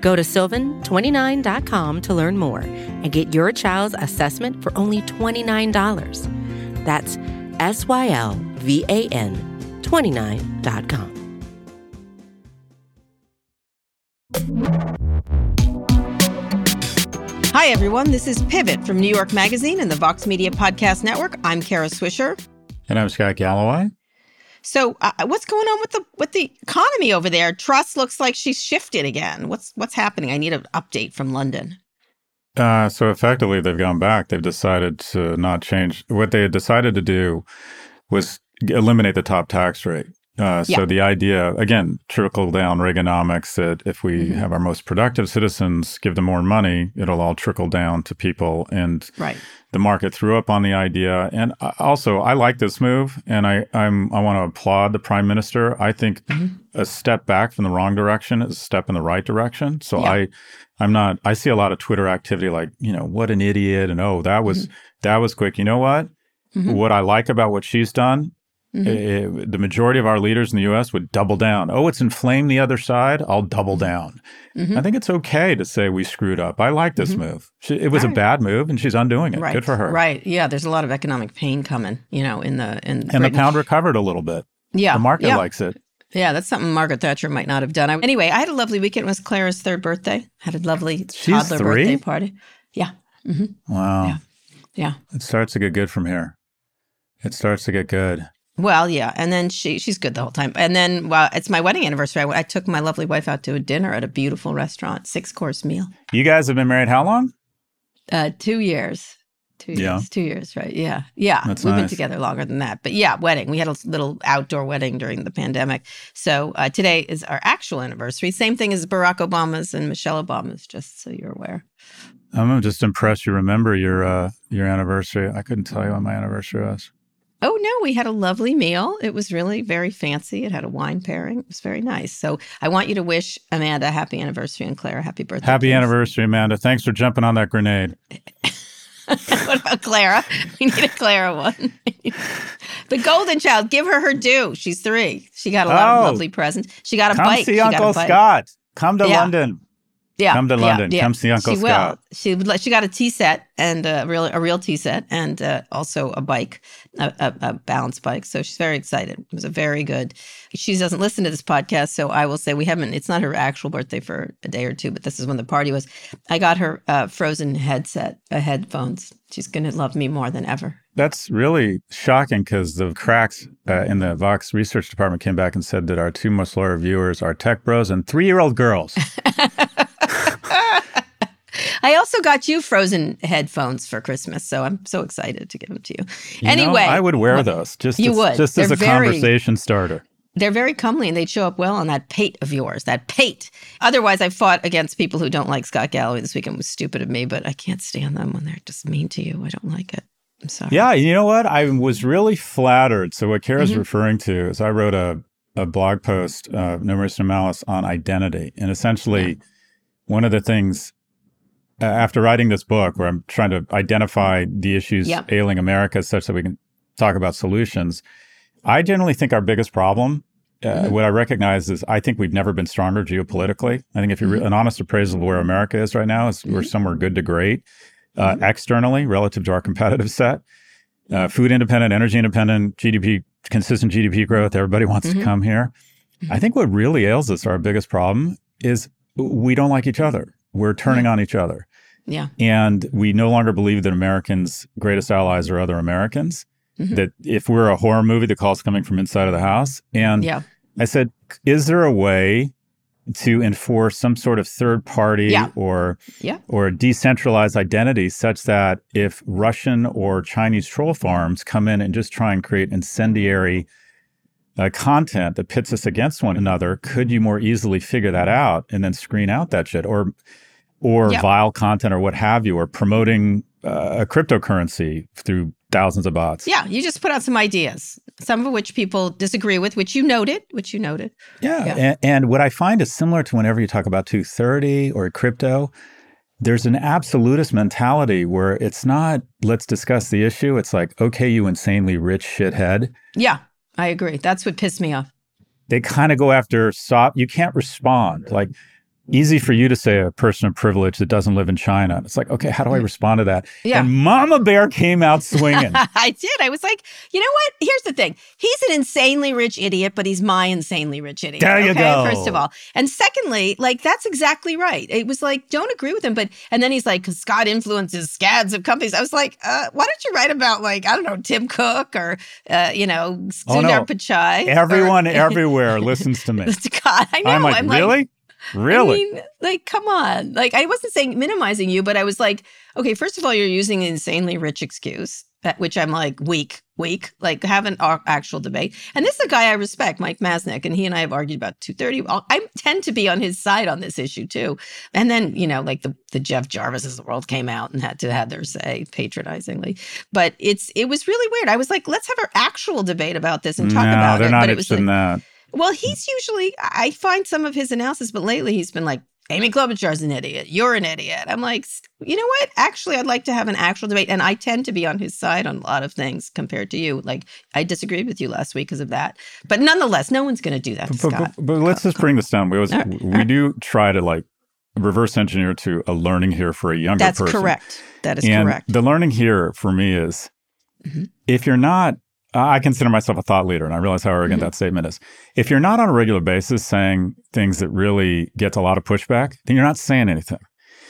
Go to sylvan29.com to learn more and get your child's assessment for only $29. That's S Y L V A N 29.com. Hi, everyone. This is Pivot from New York Magazine and the Vox Media Podcast Network. I'm Kara Swisher. And I'm Scott Galloway. So, uh, what's going on with the with the economy over there? Truss looks like she's shifted again. What's what's happening? I need an update from London. Uh, so effectively, they've gone back. They've decided to not change. What they had decided to do was eliminate the top tax rate. Uh, so Yeah. the idea, again, trickle down Reaganomics, that if we Mhm. have our most productive citizens give them more money, it'll all trickle down to people. And Right. the market threw up on the idea. And also, I like this move, and I I'm I want to applaud the prime minister. I think Mhm. a step back from the wrong direction is a step in the right direction. So Yeah. I I'm not. I see a lot of Twitter activity like you know what an idiot and oh that was that was quick. You know what? Mhm. What I like about what she's done. Mhm. eh, the majority of our leaders in the U.S. would double down. Oh, it's inflamed the other side. I'll double down. Mhm. I think it's okay to say we screwed up. I like this Mhm. move. She, it was All a bad move, and she's undoing it. Right. Good for her. Right. Yeah. There's a lot of economic pain coming. You know, in the in And the pound recovered a little bit. Yeah. The market yeah. likes it. Yeah, that's something Margaret Thatcher might not have done. I, anyway, I had a lovely weekend. It was Clara's third birthday. Had a lovely She's toddler three? birthday party. Yeah. hmm Wow. Yeah. Yeah. It starts to get good from here. It starts to get good. Well, yeah, and then she she's good the whole time. And then, well, it's my wedding anniversary. I, I took my lovely wife out to a dinner at a beautiful restaurant, six course meal. You guys have been married how long? Uh, two years, two years, Yeah. two years, right? Yeah, yeah. That's We've been together longer than that, but yeah, wedding. We had a little outdoor wedding during the pandemic. So uh, today is our actual anniversary. Same thing as Barack Obama's and Michelle Obama's, just so you're aware. I'm just impressed you remember your uh, your anniversary. I couldn't tell you when my anniversary was. Oh no, we had a lovely meal. It was really very fancy. It had a wine pairing. It was very nice. So I want you to wish Amanda a happy anniversary and Claire a happy birthday. Happy please. anniversary, Amanda. Thanks for jumping on that grenade. what about Clara? We need a Clara one. the golden child, give her her due. She's three. She got a lot Oh. of lovely presents. She got a Come bike. see She Uncle. Scott. Come to Yeah. London. Yeah, Come to London. yeah. Come see Uncle she Scott. Will. She would. She got a tea set and a real a real tea set and uh, also a bike, a, a, a balance bike. So she's very excited. It was a very good. She doesn't listen to this podcast, so I will say we haven't. It's not her actual birthday for a day or two, but this is when the party was. I got her uh, Frozen headset, uh, headphones. She's gonna love me more than ever. That's really shocking because the cracks uh, in the Vox research department came back and said that our two most loyal viewers are tech bros and three year old girls. I also got you Frozen headphones for Christmas, so I'm so excited to give them to you. You know, anyway, I would wear those just You as, would. just as They're a very- conversation starter. they're very comely and they'd show up well on that pate of yours, that pate. Otherwise, I fought against people who don't like Scott Galloway this weekend. It was stupid of me, but I can't stand them when they're just mean to you. I don't like it. I'm sorry. Yeah, you know what? I was really flattered. So what Kara's Mhm. referring to is I wrote a, a blog post, uh, No Mercy No Malice, on identity. And essentially, one of the things uh, after writing this book where I'm trying to identify the issues Yeah. ailing America such that we can talk about solutions, I generally think our biggest problem, uh, Mhm. what I recognize is I think we've never been stronger geopolitically. I think if you're Mhm. an honest appraisal of where America is right now, is we're Mhm. somewhere good to great uh, Mhm. externally relative to our competitive set. Uh, food independent, energy independent, GDP, consistent GDP growth. Everybody wants to come here. I think what really ails us, our biggest problem, is we don't like each other. We're turning on each other. Yeah. And we no longer believe that Americans' greatest allies are other Americans. Mhm. That if we're a horror movie, the call's coming from inside of the house. And Yeah. I said, is there a way to enforce some sort of third party Yeah. or Yeah. or decentralized identity such that if Russian or Chinese troll farms come in and just try and create incendiary uh, content that pits us against one another, could you more easily figure that out and then screen out that shit or or Yeah. vile content or what have you, or promoting uh, a cryptocurrency through thousands of bots. Yeah, you just put out some ideas, some of which people disagree with, which you noted, which you noted. Yeah. yeah. And, and, what I find is similar to whenever you talk about 230 or crypto, there's an absolutist mentality where it's not, let's discuss the issue. It's like, okay, you insanely rich shithead. Yeah, I agree. That's what pissed me off. They kind of go after soft, you can't respond. Like, easy for you to say a person of privilege that doesn't live in China. It's like, okay, how do I respond to that? Yeah. And Mama Bear came out swinging. I did. I was like, you know what? Here's the thing. He's an insanely rich idiot, but he's my insanely rich idiot. There you okay? go. First of all. And secondly, like, that's exactly right. It was like, don't agree with him. But, and then he's like, because Scott influences scads of companies. I was like, uh, why don't you write about, like, I don't know, Tim Cook or, uh, you know, Sundar oh, no. Pichai? Everyone or, everywhere listens to me. Scott, I know. I'm like, I'm really? Like, Really? I mean, like, come on. Like, I wasn't saying minimizing you, but I was like, okay, first of all, you're using an insanely rich excuse, which I'm like, weak, weak. Like, have an actual debate. And this is a guy I respect, Mike Masnick, and he and I have argued about 230. I tend to be on his side on this issue too. And then, you know, like the, the Jeff Jarvises of the world came out and had to have their say patronizingly. But it's it was really weird. I was like, let's have our actual debate about this and talk no, about they're it. Not but it was like, in that. Well, he's usually, I find some of his analysis, but lately he's been like, Amy Klobuchar's an idiot. You're an idiot. I'm like, you know what? Actually, I'd like to have an actual debate. And I tend to be on his side on a lot of things compared to you. Like, I disagreed with you last week because of that. But nonetheless, no one's going to do that. But, but, but, let's just bring this down. We, was, right. we do try to like reverse engineer to a learning here for a younger That's person. That's correct. That is and correct. The learning here for me is mm-hmm. if you're not I consider myself a thought leader, and I realize how arrogant mm-hmm. that statement is. If you're not on a regular basis saying things that really get a lot of pushback, then you're not saying anything.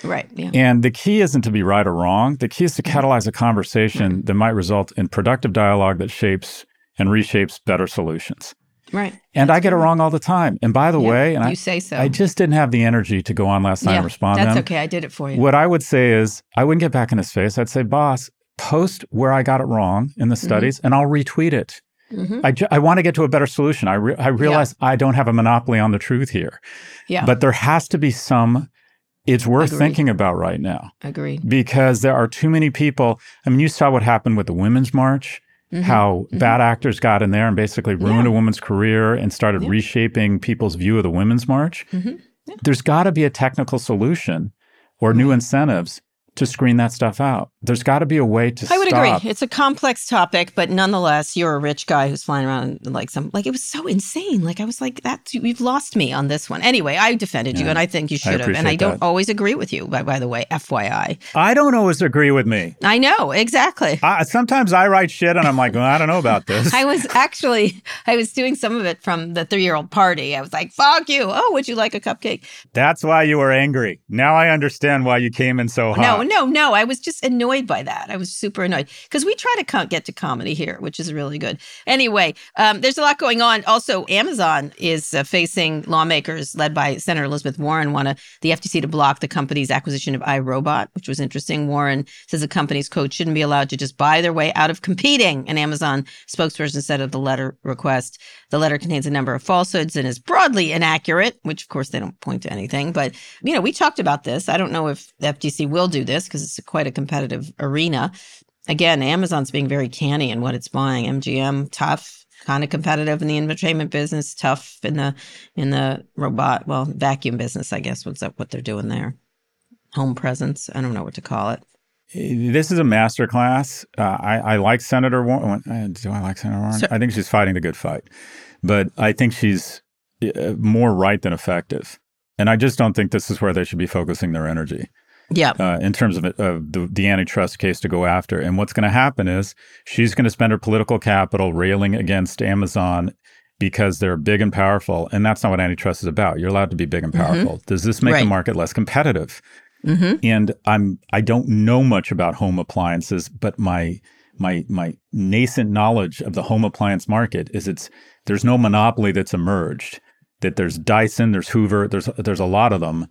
Right. Yeah. And the key isn't to be right or wrong. The key is to mm-hmm. catalyze a conversation that might result in productive dialogue that shapes and reshapes better solutions. Right. And That's I get it wrong all the time. And by the yeah, way, and you I, say so. I just didn't have the energy to go on last night yeah, and respond. That's okay. I did it for you. What I would say is, I wouldn't get back in his face. I'd say, boss, post where I got it wrong in the mm-hmm. studies, mm-hmm. and I'll retweet it. Mm-hmm. I, I want to get to a better solution. I, re- I realize yeah. I don't have a monopoly on the truth here. Yeah. But there has to be some, it's worth Agreed. thinking about right now. Agreed. Because there are too many people. I mean, you saw what happened with the Women's March, mm-hmm. how mm-hmm. bad actors got in there and basically ruined yeah. a woman's career and started yeah. reshaping people's view of the Women's March. Mm-hmm. There's got to be a technical solution or new incentives to screen that stuff out. There's got to be a way to. I would stop. agree. It's a complex topic, but nonetheless, you're a rich guy who's flying around like some like it was so insane. Like I was like that. You've lost me on this one. Anyway, I defended yeah, you, and I think you should have. And I don't that. always agree with you. By by the way, FYI. I don't always agree with me. I know exactly. I, sometimes I write shit, and I'm like, well, I don't know about this. I was actually I was doing some of it from the three year old party. I was like, fuck you. Oh, would you like a cupcake? That's why you were angry. Now I understand why you came in so hot. No, no, no. I was just annoyed by that. I was super annoyed because we try to get to comedy here, which is really good. Anyway, um, there's a lot going on. Also, Amazon is uh, facing lawmakers led by Senator Elizabeth Warren want the FTC to block the company's acquisition of iRobot, which was interesting. Warren says the company's code shouldn't be allowed to just buy their way out of competing. An Amazon spokesperson said of the letter request, the letter contains a number of falsehoods and is broadly inaccurate, which of course they don't point to anything. But you know, we talked about this. I don't know if the FTC will do this because it's quite a competitive arena. Again, Amazon's being very canny in what it's buying. MGM, tough, kind of competitive in the entertainment business, tough in the in the robot, well, vacuum business, I guess. What's that? What they're doing there? Home presence. I don't know what to call it. This is a masterclass. Uh, I, I like Senator Warren. Uh, do I like Senator Warren? So, I think she's fighting the good fight, but I think she's uh, more right than effective. And I just don't think this is where they should be focusing their energy yeah. Uh, in terms of, of the, the, antitrust case to go after. And what's going to happen is she's going to spend her political capital railing against Amazon because they're big and powerful. And that's not what antitrust is about. You're allowed to be big and mm-hmm. powerful. Mm-hmm. Does this make right. the market less competitive? Mm-hmm. And I'm I don't know much about home appliances, but my my my nascent knowledge of the home appliance market is it's there's no monopoly that's emerged. That there's Dyson, there's Hoover, there's there's a lot of them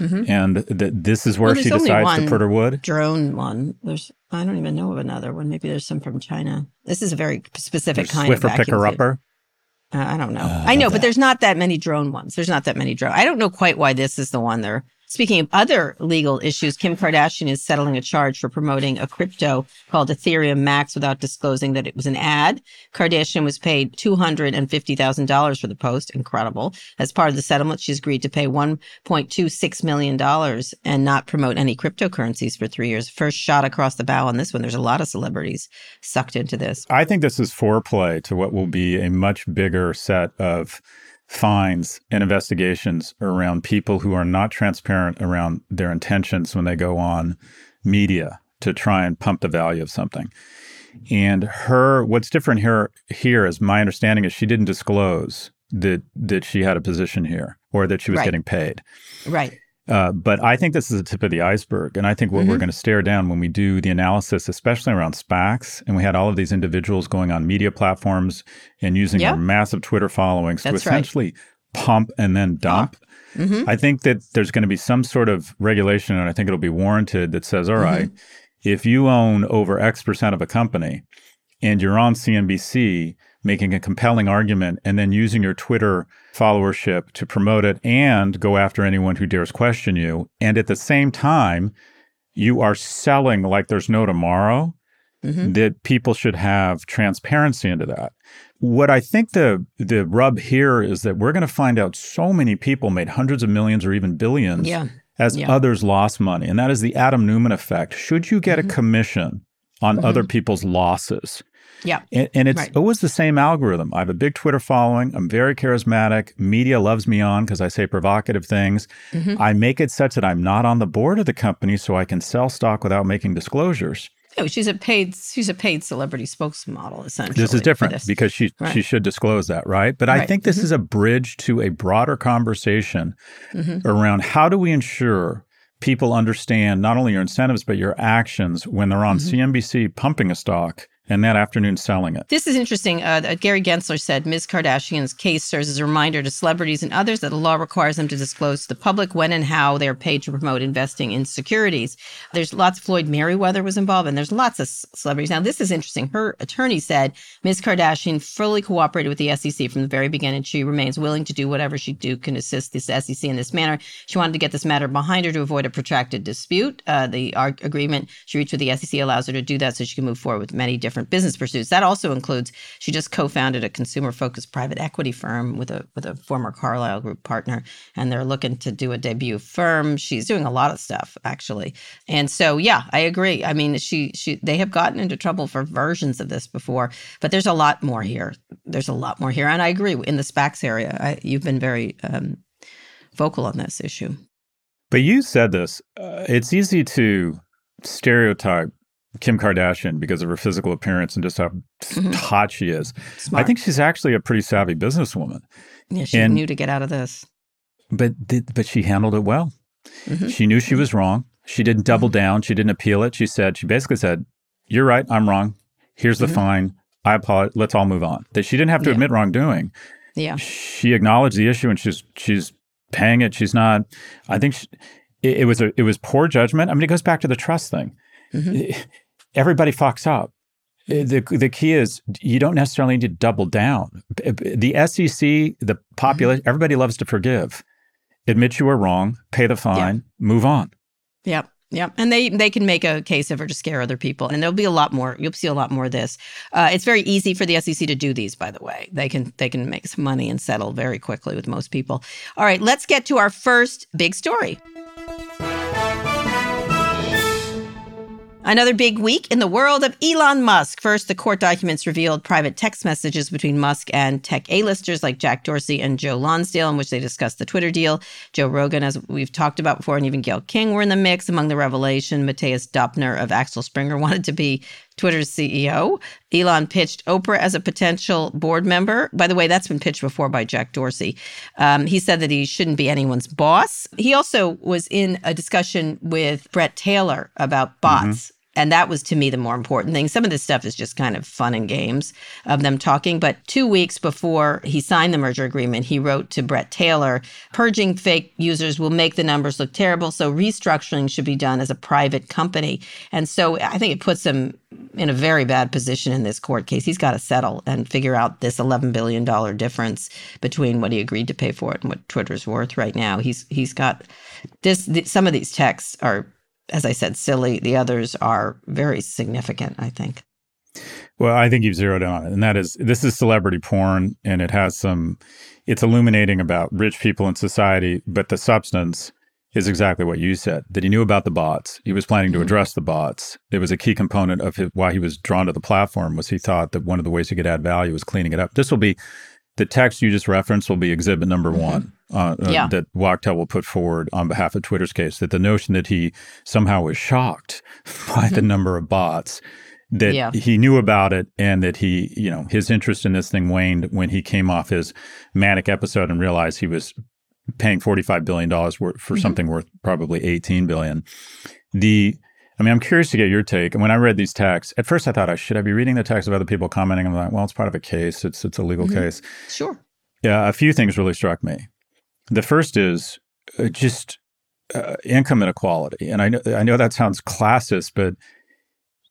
Mm-hmm. And that this is where well, she decides to put her wood. Drone one. There's I don't even know of another one. Maybe there's some from China. This is a very specific there's kind Swiffer of picker upper. Uh, I don't know. Uh, I know, but there's not that many drone ones. There's not that many drone. I don't know quite why this is the one they're Speaking of other legal issues, Kim Kardashian is settling a charge for promoting a crypto called Ethereum Max without disclosing that it was an ad. Kardashian was paid $250,000 for the post. Incredible. As part of the settlement, she's agreed to pay $1.26 million and not promote any cryptocurrencies for three years. First shot across the bow on this one. There's a lot of celebrities sucked into this. I think this is foreplay to what will be a much bigger set of fines and investigations around people who are not transparent around their intentions when they go on media to try and pump the value of something. And her, what's different here, here is my understanding is she didn't disclose that that she had a position here or that she was Right. getting paid. Right. Uh, but I think this is the tip of the iceberg. And I think what we're Mhm. going to stare down when we do the analysis, especially around SPACs, and we had all of these individuals going on media platforms and using Yeah. their massive Twitter followings That's to right. essentially pump and then dump. hmm I think that there's going to be some sort of regulation, and I think it'll be warranted that says, all right, if you own over X percent of a company and you're on CNBC making a compelling argument and then using your Twitter followership to promote it and go after anyone who dares question you, and at the same time, you are selling like there's no tomorrow, hmm that people should have transparency into that. What I think the the rub here is that we're going to find out so many people made hundreds of millions or even billions Yeah. as Yeah. others lost money, and that is the Adam Neumann effect. Should you get Mhm. a commission on Mhm. other people's losses? Yeah. And, and it's Right. always the same algorithm. I have a big Twitter following. I'm very charismatic. Media loves me on because I say provocative things. Mhm. I make it such that I'm not on the board of the company so I can sell stock without making disclosures. Oh, she's a paid she's a paid celebrity spokesmodel essentially. This is different this. because she Right. she should disclose that, right? But I think this Mhm. is a bridge to a broader conversation Mhm. around how do we ensure people understand not only your incentives but your actions when they're on Mhm. CNBC pumping a stock and that afternoon selling it. This is interesting. Uh, uh, Gary Gensler said Ms. Kardashian's case serves as a reminder to celebrities and others that the law requires them to disclose to the public when and how they are paid to promote investing in securities. There's lots. Floyd Mayweather was involved, and there's lots of celebrities. Now, this is interesting. Her attorney said Ms. Kardashian fully cooperated with the SEC from the very beginning. She remains willing to do whatever she do can assist this SEC in this manner. She wanted to get this matter behind her to avoid a protracted dispute. Uh, the agreement she reached with the SEC allows her to do that so she can move forward with many different business pursuits. That also includes she just co-founded a consumer-focused private equity firm with a with a former Carlyle Group partner, and they're looking to do a debut firm. She's doing a lot of stuff actually, and so yeah, I agree. I mean, she she they have gotten into trouble for versions of this before, but there's a lot more here. There's a lot more here, and I agree in the SPACs area. I, you've been very um, vocal on this issue. But you said this. Uh, it's easy to stereotype Kim Kardashian because of her physical appearance and just how Mhm. hot she is. Smart. I think she's actually a pretty savvy businesswoman. yeah, she and- knew to get out of this. But but she handled it well. Mhm. She knew she was wrong. She didn't double Mm-hmm. down. She didn't appeal it. She said she basically said, "You're right. I'm wrong. Here's the Mhm. fine. I apologize. Let's all move on." That she didn't have to Yeah. admit wrongdoing. Yeah. She acknowledged the issue and she's she's paying it. She's not. I think she, it, it was a it was poor judgment. I mean, it goes back to the trust thing. Mhm. Everybody fucks up. Uh, the, the key is you don't necessarily need to double down. Uh, the SEC, the population, mm-hmm. everybody loves to forgive. Admit you were wrong, pay the fine, move on. Yep. Yeah, And they they can make a case of her to scare other people. And there'll be a lot more. You'll see a lot more of this. Uh, it's very easy for the SEC to do these, by the way. They can they can make some money and settle very quickly with most people. All right, let's get to our first big story. Another big week in the world of Elon Musk. First, the court documents revealed private text messages between Musk and tech A-listers like Jack Dorsey and Joe Lonsdale, in which they discussed the Twitter deal. Joe Rogan, as we've talked about before, and even Gayle King were in the mix. Among the revelation, Matthias Döpfner of Axel Springer wanted to be Twitter's CEO. Elon pitched Oprah as a potential board member. By the way, that's been pitched before by Jack Dorsey. Um, he said that he shouldn't be anyone's boss. He also was in a discussion with Bret Taylor about bots. And that was to me the more important thing. Some of this stuff is just kind of fun and games of them talking. But two weeks before he signed the merger agreement, he wrote to Bret Taylor purging fake users will make the numbers look terrible. So restructuring should be done as a private company. And so I think it puts him in a very bad position in this court case. He's got to settle and figure out this $11 billion difference between what he agreed to pay for it and what Twitter's worth right now. He's he's got this. some of these texts are, as I said, silly. The others are very significant. I think. Well, I think you've zeroed in on it, and that is this is celebrity porn, and it has some. It's illuminating about rich people in society, but the substance is exactly what you said that he knew about the bots. He was planning to mm-hmm. address the bots. It was a key component of his, why he was drawn to the platform was he thought that one of the ways he could add value was cleaning it up. This will be the text you just referenced will be exhibit number mm-hmm. one uh, uh yeah. uh, that Wachtell will put forward on behalf of Twitter's case. That the notion that he somehow was shocked by the mm-hmm. number of bots that yeah. he knew about it and that he, you know, his interest in this thing waned when he came off his manic episode and realized he was paying $45 billion for mm-hmm. something worth probably 18 billion. The I mean, I'm curious to get your take. And when I read these texts, at first I thought, I should I be reading the texts of other people commenting? I'm like, well, it's part of a case. It's it's a legal mm-hmm. case. Sure. Yeah, a few things really struck me. The first is uh, just uh, income inequality, and I know I know that sounds classist, but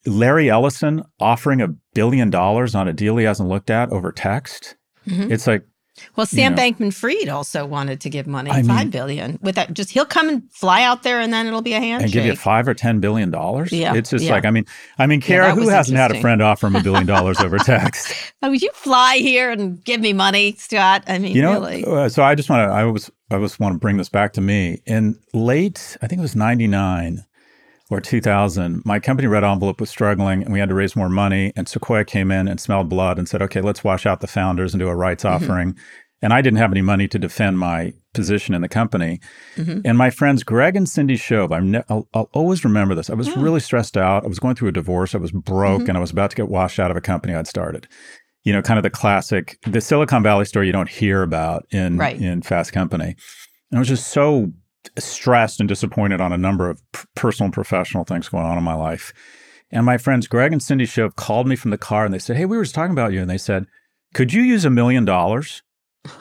Larry Ellison offering a billion dollars on a deal he hasn't looked at over text. Mm-hmm. It's like well, Sam you know, Bankman Fried also wanted to give money, I five mean, billion. With that, just he'll come and fly out there, and then it'll be a handshake. And give you five or ten billion dollars. Yeah, it's just yeah. like I mean, I mean, Kara, yeah, who hasn't had a friend offer him a billion dollars over text? oh, would you fly here and give me money, Scott? I mean, you know, really. Uh, so I just want to, I was, I just want to bring this back to me. In late, I think it was ninety nine or 2000, my company Red Envelope was struggling and we had to raise more money. And Sequoia came in and smelled blood and said, okay, let's wash out the founders and do a rights mm-hmm. offering. And I didn't have any money to defend my position in the company. Mm-hmm. And my friends Greg and Cindy Shove, I'm ne- I'll, I'll, always remember this. I was yeah. really stressed out. I was going through a divorce. I was broke mm-hmm. and I was about to get washed out of a company I'd started. You know, kind of the classic, the Silicon Valley story you don't hear about in right. in Fast Company. And I was just so stressed and disappointed on a number of p- personal and professional things going on in my life. And my friends Greg and Cindy Shove called me from the car and they said, Hey, we were just talking about you. And they said, Could you use a million dollars?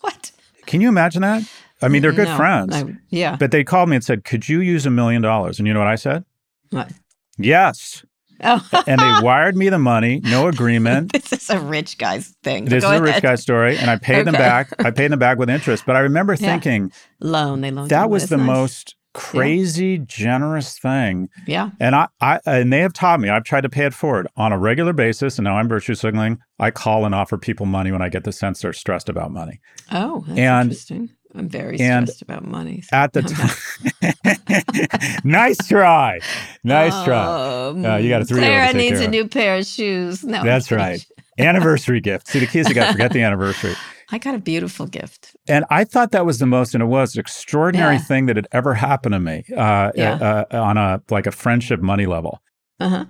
What? Can you imagine that? I mean, they're good no, friends. I, yeah. But they called me and said, Could you use a million dollars? And you know what I said? What? Yes. Oh. and they wired me the money, no agreement. this is a rich guy's thing. This Go is ahead. a rich guy's story, and I paid okay. them back. I paid them back with interest. But I remember thinking, loan. They loaned. That was the nice. most crazy yeah. generous thing. Yeah. And I, I and they have taught me. I've tried to pay it forward on a regular basis, and now I'm virtue signaling. I call and offer people money when I get the sense they're stressed about money. Oh, and, interesting. I'm very stressed about money. So at the time, nice try, nice um, try. Uh, you got a three. Clara needs a new pair of shoes. No, that's right. anniversary gift. See, the kids you got to forget the anniversary. I got a beautiful gift. And I thought that was the most, and it was extraordinary yeah. thing that had ever happened to me uh, yeah. uh, on a like a friendship money level. Uh-huh.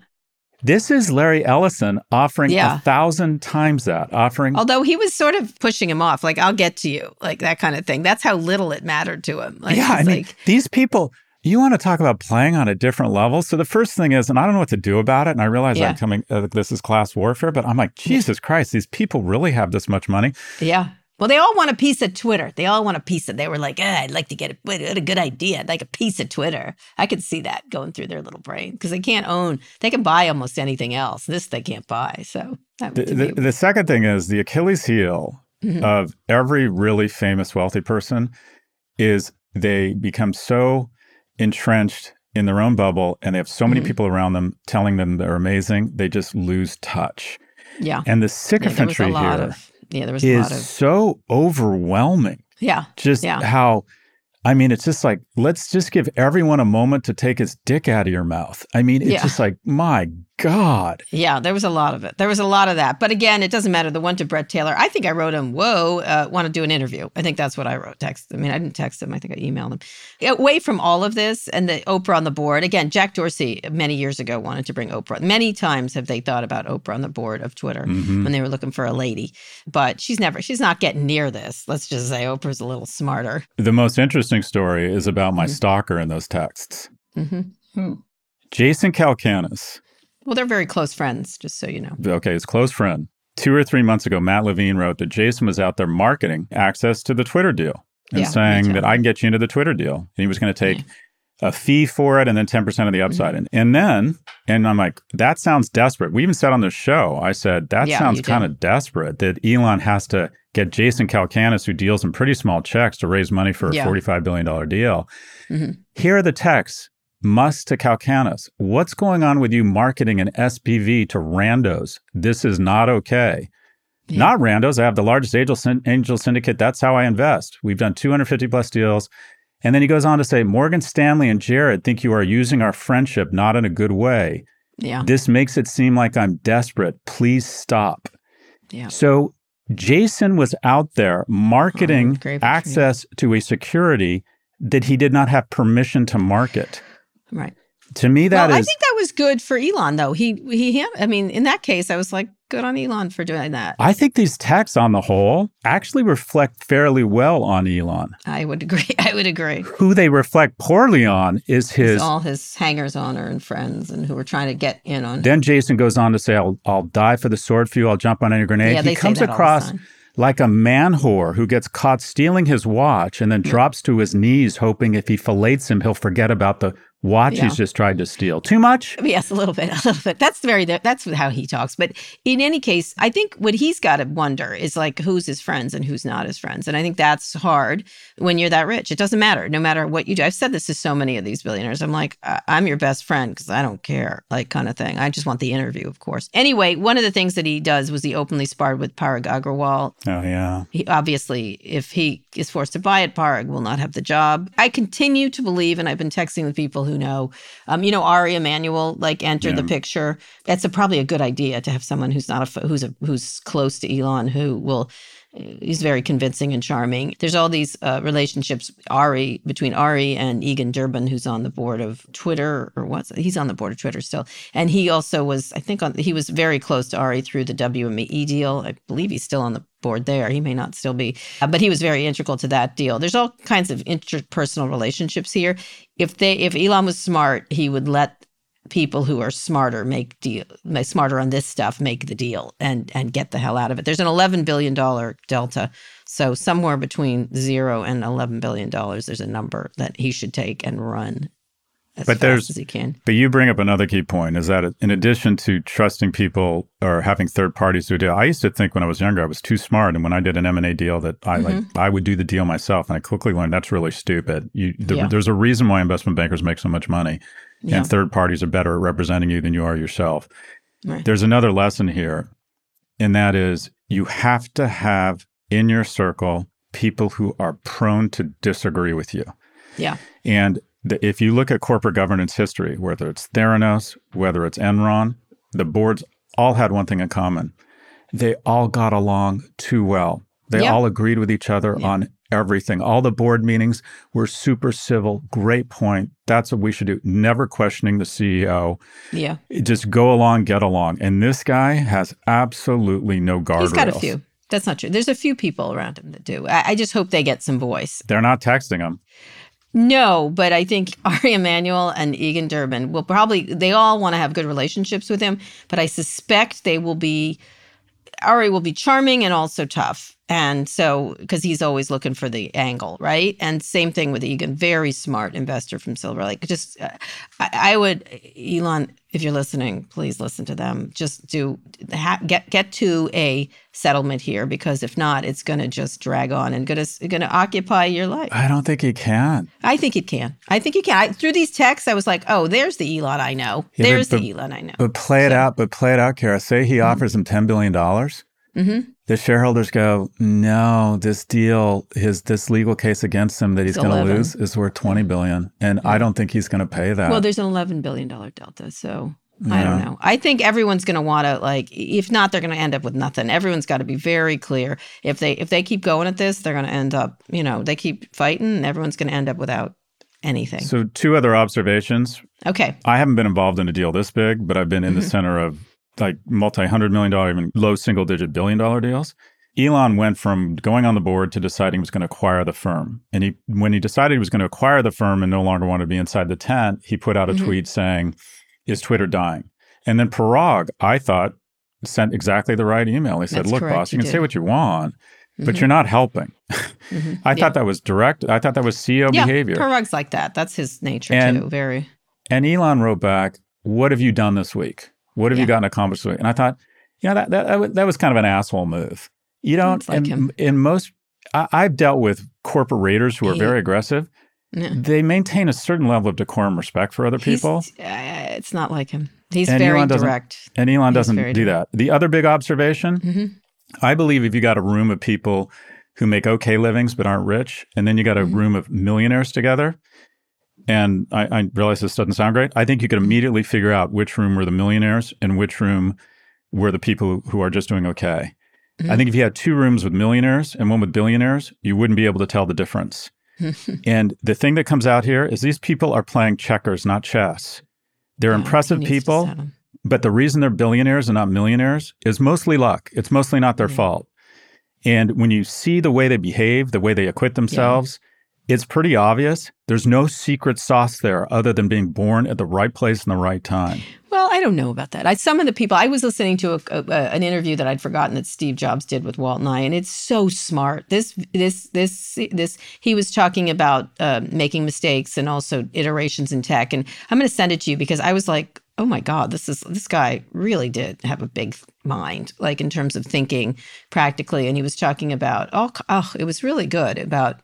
This is Larry Ellison offering yeah. a thousand times that, offering. Although he was sort of pushing him off, like, I'll get to you, like that kind of thing. That's how little it mattered to him. Like, yeah, I mean, like, these people, you want to talk about playing on a different level. So the first thing is, and I don't know what to do about it. And I realize yeah. I'm coming, uh, this is class warfare, but I'm like, Jesus Christ, these people really have this much money. Yeah. Well, they all want a piece of Twitter. They all want a piece of. They were like, eh, "I'd like to get a, what a good idea, I'd like a piece of Twitter." I could see that going through their little brain because they can't own. They can buy almost anything else. This they can't buy. So the, the, the, second thing is the Achilles heel mm-hmm. of every really famous wealthy person is they become so entrenched in their own bubble and they have so many mm-hmm. people around them telling them they're amazing. They just lose touch. Yeah. And the sycophantry yeah, here. Of, yeah, there was is a lot of so overwhelming. Yeah. Just yeah. how I mean, it's just like, let's just give everyone a moment to take his dick out of your mouth. I mean, it's yeah. just like, my God. Yeah, there was a lot of it. There was a lot of that. But again, it doesn't matter. The one to Bret Taylor, I think I wrote him, whoa, uh, want to do an interview. I think that's what I wrote. Text. I mean, I didn't text him. I think I emailed him. Away from all of this and the Oprah on the board, again, Jack Dorsey many years ago wanted to bring Oprah. Many times have they thought about Oprah on the board of Twitter mm-hmm. when they were looking for a lady. But she's never, she's not getting near this. Let's just say Oprah's a little smarter. The most interesting story is about my mm-hmm. stalker in those texts. Mm-hmm. Hmm. Jason Calacanis well, they're very close friends, just so you know. Okay, his close friend. Two or three months ago, Matt Levine wrote that Jason was out there marketing access to the Twitter deal and yeah, saying that I can get you into the Twitter deal. And he was going to take a fee for it and then 10% of the upside. And, and then, and I'm like, that sounds desperate. We even said on the show, I said, that Yeah, sounds kind of desperate that Elon has to get Jason Calacanis, who deals in pretty small checks, to raise money for a Yeah. $45 billion deal. Mhm. Here are the texts. Musk to Calacanis. What's going on with you marketing an SPV to randos? This is not okay. Yeah. Not randos. I have the largest angel, angel syndicate. That's how I invest. We've done 250 plus deals. And then he goes on to say Morgan Stanley and Jared think you are using our friendship not in a good way. Yeah. This makes it seem like I'm desperate. Please stop. Yeah. So Jason was out there oh, marketing Oh, great for access to a security that he did not have permission to market. Right. To me, that is well, I think that was good for Elon, though. He he. I mean, in that case, I was like, good on Elon for doing that. I think these texts on the whole actually reflect fairly well on Elon. I would agree. I would agree. Who they reflect poorly on is his. It's all his hangers on and friends and who were trying to get in on. Then Jason goes on to say, I'll, I'll die for the sword for you. I'll jump on any grenade. yeah, he comes that all the across like a man whore who gets caught stealing his watch and then drops to his knees, hoping if he fillets him, he'll forget about the watch Yeah. he's just tried to steal. Too much? Yes, a little bit, a little bit. That's very that's how he talks. But in any case, I think what he's got to wonder is like who's his friends and who's not his friends. And I think that's hard when you're that rich. It doesn't matter, no matter what you do. I've said this to so many of these billionaires. I'm like, I'm your best friend because I don't care, like kind of thing. I just want the interview, of course. Anyway, one of the things that he does was he openly sparred with Parag Agrawal. Oh, yeah. He, obviously, if he is forced to buy it, Parag will not have the job. I continue to believe, and I've been texting with people who know, um, you know, Ari Emanuel like entered the picture. That's a, probably a good idea to have someone who's not a who's a, who's close to Elon who will. He's very convincing and charming. There's all these uh, relationships, Ari between Ari and Egon Durban, who's on the board of Twitter or what's he's on the board of Twitter still, and he also was, I think, on he was very close to Ari through the WME deal. I believe he's still on the board there. He may not still be, uh, but he was very integral to that deal. There's all kinds of interpersonal relationships here. If they, if Elon was smart, he would let people who are smarter make deal, smarter on this stuff, make the deal and and get the hell out of it. There's an 11 billion dollar delta, so somewhere between zero and 11 billion dollars, there's a number that he should take and run as But fast there's- as he can. But you bring up another key point is that in addition to trusting people or having third parties do a deal, I used to think when I was younger I was too smart, and when I did an M and A deal that I like, Mm-hmm. I would do the deal myself, and I quickly learned that's really stupid. You, the, Yeah. There's a reason why investment bankers make so much money, Yeah. and third parties are better at representing you than you are yourself. Right. There's another lesson here, and that is you have to have in your circle people who are prone to disagree with you. Yeah. And the, if you look at corporate governance history, whether it's Theranos, whether it's Enron, the boards all had one thing in common. They all got along too well. They Yeah. all agreed with each other Yeah. on everything. All the board meetings were super civil. Great point. That's what we should do. Never questioning the CEO. Yeah. Just go along, get along. And this guy has absolutely no guardrails. He's got a few. That's not true. There's a few people around him that do. I, I just hope they get some voice. They're not texting him. No, but I think Ari Emanuel and Egon Durban will probably, they all want to have good relationships with him, but I suspect they will be, Ari will be charming and also tough. And so, because he's always looking for the angle, right? And same thing with Egon, very smart investor from Silver Lake. Just, uh, I, I would, Elon, if you're listening, please listen to them. Just do ha, get get to a settlement here, because if not, it's going to just drag on and going to going to occupy your life. I don't think he can. I think it can. I think it can. I, through these texts, I was like, "Oh, there's the Elon I know. Yeah, there's but- the Elon I know." But play it So- out. But play it out, Kara. Say he offers him ten billion dollars. Mhm. The shareholders go, no, this deal, his this legal case against him that he's going to lose is worth twenty billion, and I don't think he's going to pay that. Well, there's an 11 billion dollar delta, so I don't know. I think everyone's going to want to like. If not, they're going to end up with nothing. Everyone's got to be very clear. If they if they keep going at this, they're going to end up. You know, they keep fighting, and everyone's going to end up without anything. so two other observations. okay. I haven't been involved in a deal this big, but I've been in the Mhm. center of like multi hundred million dollar, even low single digit billion dollar deals. Elon went from going on the board to deciding he was going to acquire the firm. And he, when he decided he was going to acquire the firm and no longer wanted to be inside the tent, he put out a Mhm. tweet saying, "Is Twitter dying?" And then Parag, I thought, sent exactly the right email. He said, That's "Look, correct, boss, you can say what you want." but you're not helping. I thought that was direct. I thought that was CEO yeah, behavior. Parag's like that. That's his nature And- too. Very. And Elon wrote back, "What have you done this week? What have you Yeah. gotten accomplished?" And I thought, you know, that that that was, kind of an asshole move. You don't. Like in, him. in most, I, I've dealt with corporate raiders who are He- very aggressive. Yeah. They maintain a certain level of decorum, respect for other people, uh, it's not like him. He's And very Elon direct. and Elon he's doesn't do that. The other big observation, Mhm. I believe, if you got a room of people who make okay livings but aren't rich, and then you got a Mhm. room of millionaires together, and I, I realize this doesn't sound great. I think you could immediately figure out which room were the millionaires and which room were the people who are just doing okay. I Mhm. think if you had two rooms with millionaires and one with billionaires, you wouldn't be able to tell the difference. and the thing that comes out here is these people are playing checkers, not chess. They're Yeah, impressive he needs to people, but the reason they're billionaires and not millionaires is mostly luck. It's mostly not their Yeah. fault. And when you see the way they behave, the way they acquit themselves, it's pretty obvious. There's no secret sauce there other than being born at the right place in the right time. Well, I don't know about that. I, some of the people I was listening to a, a, an interview that I'd forgotten that Steve Jobs did with Walt Nye, and it's so smart. This this this this he was talking about uh, making mistakes and also iterations in tech, and I'm going to send it to you because I was like, oh my god, this is this guy really did have a big mind, like in terms of thinking practically, and he was talking about oh oh it was really good about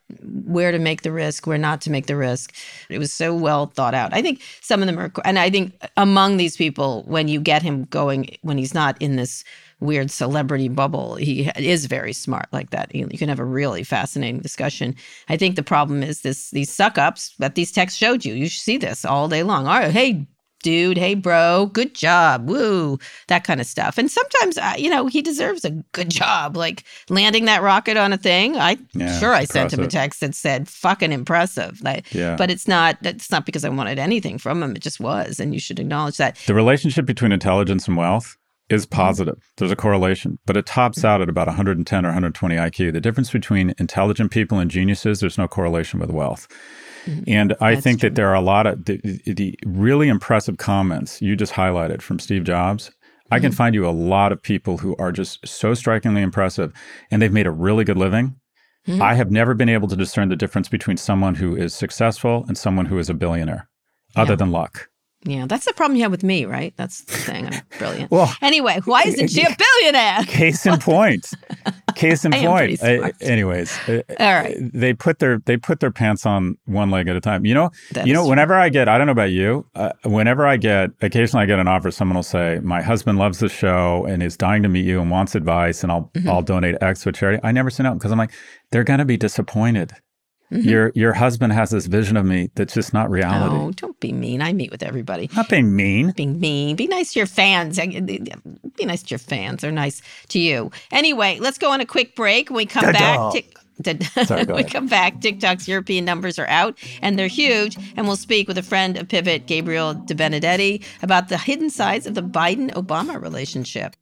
where to make the risk, where not to make the risk. It was so well thought out. I think some of them are, and I think among these people, when you get him going, when he's not in this weird celebrity bubble, he is very smart like that. You can have a really fascinating discussion. I think the problem is this: these suck ups that these texts showed you. You should see this all day long. All right, hey. Dude, hey, bro, good job. Woo, that kind of stuff. And sometimes, uh, you know, he deserves a good job, like landing that rocket on a thing. I Yeah, sure I it's sent him a text that said "fucking impressive." Like, Yeah. but it's not. It's not because I wanted anything from him. It just was, and you should acknowledge that. The relationship between intelligence and wealth is positive. There's a correlation, but it tops out at about 110 or 120 IQ. The difference between intelligent people and geniuses, there's no correlation with wealth. And I That's think true. that there are a lot of the, the really impressive comments you just highlighted from Steve Jobs. I can find you a lot of people who are just so strikingly impressive and they've made a really good living. Mhm. I have never been able to discern the difference between someone who is successful and someone who is a billionaire, other Yeah. than luck. Yeah, that's the problem you have with me, right? That's the thing. I'm brilliant. Well, anyway, why isn't she a billionaire? case in point case in I point smart. anyways uh, All right. they put their they put their pants on one leg at a time you know That you know true. whenever i get i don't know about you uh, whenever i get occasionally i get an offer someone will say my husband loves the show and is dying to meet you and wants advice and i'll Mm-hmm. i'll donate x to a charity i never say no because i'm like they're going to be disappointed Mm-hmm. your your husband has this vision of me that's just not reality Oh, don't be mean. I meet with everybody. not being mean Being mean. Be nice to your fans. Be nice to your fans. They're nice to you. Anyway, let's go on a quick break. When we come Ta-da. back, tick, Sorry, we come back, TikTok's European numbers are out and they're huge. And we'll speak with a friend of Pivot, Gabriel Debenedetti, about the hidden sides of the Biden Obama relationship.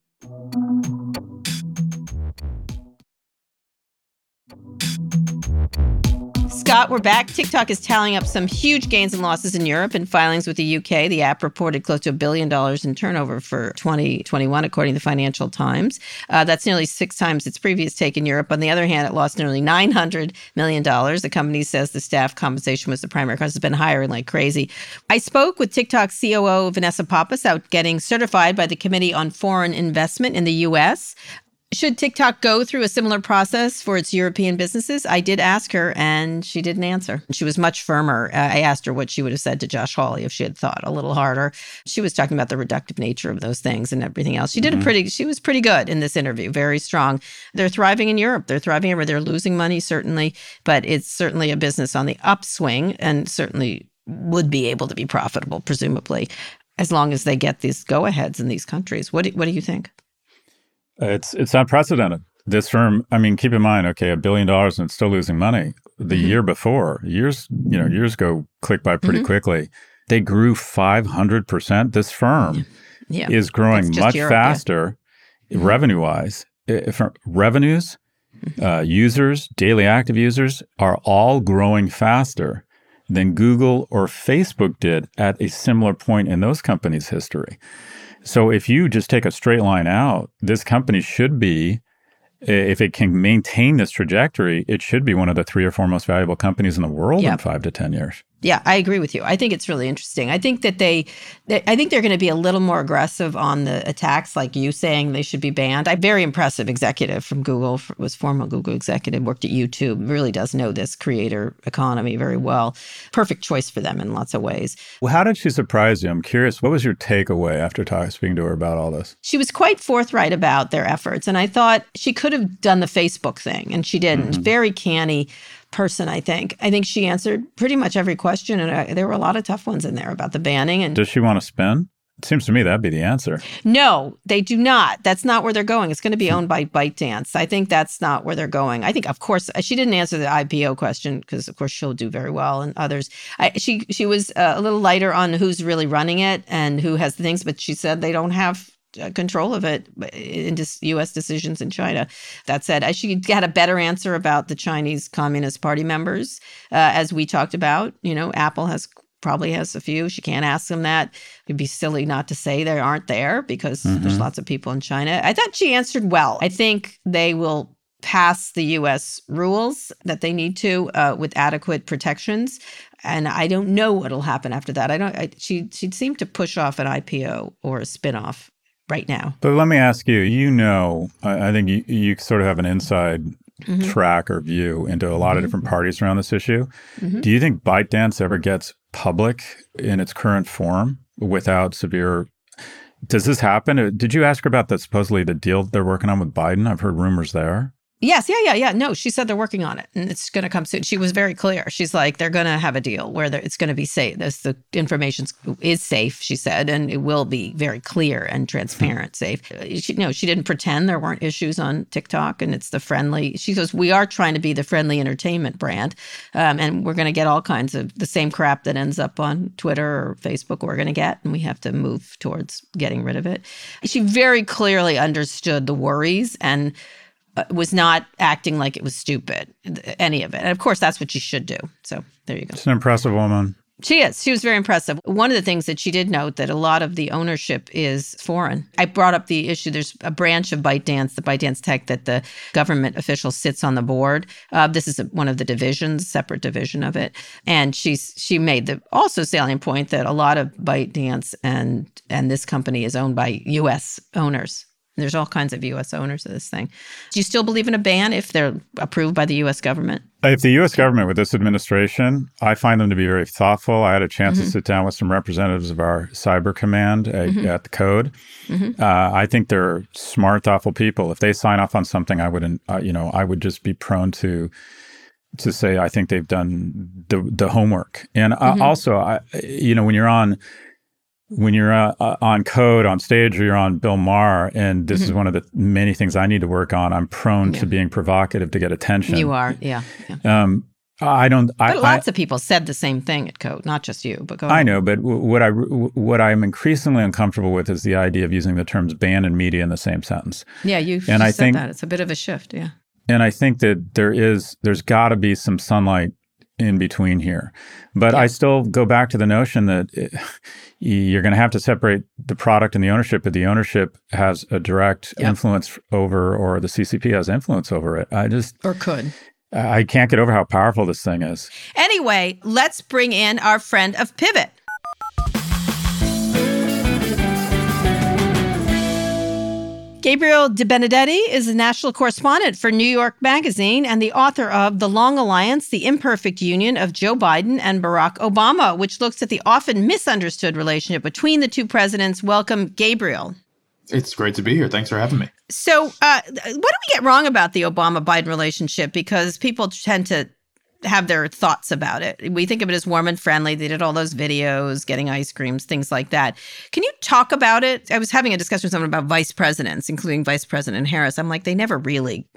We're back. TikTok is tallying up some huge gains and losses in Europe and filings with the UK. The app reported close to a billion dollars in turnover for 2021, according to the Financial Times. Uh, that's nearly six times its previous take in Europe. On the other hand, it lost nearly $900 million. The company says the staff compensation was the primary cause. It's been hiring like crazy. I spoke with TikTok COO Vanessa Pappas out getting certified by the Committee on Foreign Investment in the U.S. Should TikTok go through a similar process for its European businesses? I did ask her and she didn't answer. She was much firmer. I asked her what she would have said to Josh Hawley if she had thought a little harder. She was talking about the reductive nature of those things and everything else. She did a mm-hmm. pretty, she was pretty good in this interview, very strong. They're thriving in Europe. They're thriving everywhere. They're losing money, certainly, but it's certainly a business on the upswing and certainly would be able to be profitable, presumably, as long as they get these go aheads in these countries. What do, what do you think? It's it's unprecedented. This firm, I mean, keep in mind, okay, a billion dollars and it's still losing money. The Mhm. year before, years, you know, years go click by pretty Mhm. quickly. They grew 500%. This firm Yeah. is growing much Europe, faster Mhm. revenue wise. Revenues, Mm-hmm. uh, users, daily active users are all growing faster than Google or Facebook did at a similar point in those companies' history. So if you just take a straight line out, this company should be if it can maintain this trajectory, it should be one of the three or four most valuable companies in the world yep. in five to 10 years. Yeah, I agree with you. I think it's really interesting. I think that they, they I think they're going to be a little more aggressive on the attacks, like you saying they should be banned. A very impressive executive from Google was former Google executive, worked at YouTube, really does know this creator economy very well. Perfect choice for them in lots of ways. Well, how did she surprise you? I'm curious. What was your takeaway after talking, speaking to her about all this? She was quite forthright about their efforts, and I thought she could have done the Facebook thing, and she didn't. Mm-hmm. Very canny person, I think. I think she answered pretty much every question, and I, there were a lot of tough ones in there about the banning. And does she want to spin? It seems to me that'd be the answer. No, they do not. That's not where they're going. It's going to be owned by ByteDance. I think that's not where they're going. I think, of course, uh, she didn't answer the IPO question because, of course, she'll do very well, and others. I, she she was uh, a little lighter on who's really running it and who has the things, but she said they don't have uh, control of it in U.S. decisions in China. That said, I should had a better answer about the Chinese Communist Party members, uh, as we talked about. You know, Apple has probably has a few. She can't ask them that. It'd be silly not to say they aren't there because mm-hmm. there's lots of people in China. I thought she answered well. I think they will pass the U.S. rules that they need to uh, with adequate protections. And I don't know what'll happen after that. I don't. I, she she seemed to push off an IPO or a spinoff right now. But let me ask you, you know, I, I think you, you sort of have an inside mm-hmm. track or view into a lot mm-hmm. of different parties around this issue. Mm-hmm. Do you think ByteDance ever gets public in its current form without severe does this happen? Did you ask her about the supposedly the deal they're working on with Biden? I've heard rumors there. Yes, yeah, yeah, yeah. No, she said they're working on it and it's going to come soon. She was very clear. She's like, they're going to have a deal where it's going to be safe. This, the information is safe, she said, and it will be very clear and transparent safe. Uh, she, no, she didn't pretend there weren't issues on TikTok and it's the friendly. She goes, we are trying to be the friendly entertainment brand. Um, and we're going to get all kinds of the same crap that ends up on Twitter or Facebook we're going to get. And we have to move towards getting rid of it. She very clearly understood the worries and was not acting like it was stupid, any of it. And of course, that's what you should do. So there you go. She's an impressive woman. She is. She was very impressive. One of the things that she did note that a lot of the ownership is foreign. I brought up the issue. There's a branch of ByteDance, the ByteDance Tech, that the government official sits on the board. Uh, this is a, one of the divisions, separate division of it. And she's she made the also salient point that a lot of ByteDance and and this company is owned by U.S. owners. There's all kinds of U.S. owners of this thing. Do you still believe in a ban if they're approved by the U.S. government? If the U.S. government with this administration, I find them to be very thoughtful. I had a chance mm-hmm. to sit down with some representatives of our cyber command at, mm-hmm. at the Code. Mm-hmm. Uh, I think they're smart, thoughtful people. If they sign off on something, I wouldn't. Uh, you know, I would just be prone to to say I think they've done the the homework. And uh, mm-hmm. also, I, you know, when you're on when you're uh, uh, on code on stage or you're on Bill Maher, and this mm-hmm. is one of the many things I need to work on. I'm prone yeah. to being provocative to get attention. You are, yeah. yeah. Um, I don't. But I, lots I, of people said the same thing at Code, not just you. But I know. But what I what I'm increasingly uncomfortable with is the idea of using the terms ban and media in the same sentence. Yeah, you and I think that it's a bit of a shift. Yeah. And I think that there is there's got to be some sunlight in between here. But yeah. I still go back to the notion that it, you're going to have to separate the product and the ownership, but the ownership has a direct yep. influence over, or the CCP has influence over it. I just. Or could. I can't get over how powerful this thing is. Anyway, let's bring in our friend of Pivot. Gabriel Debenedetti is a national correspondent for New York Magazine and the author of The Long Alliance The Imperfect Union of Joe Biden and Barack Obama, which looks at the often misunderstood relationship between the two presidents. Welcome, Gabriel. It's great to be here. Thanks for having me. So, uh, what do we get wrong about the Obama Biden relationship? Because people tend to have their thoughts about it. We think of it as warm and friendly. They did all those videos, getting ice creams, things like that. Can you talk about it? I was having a discussion with someone about vice presidents, including Vice President Harris. I'm like, they never really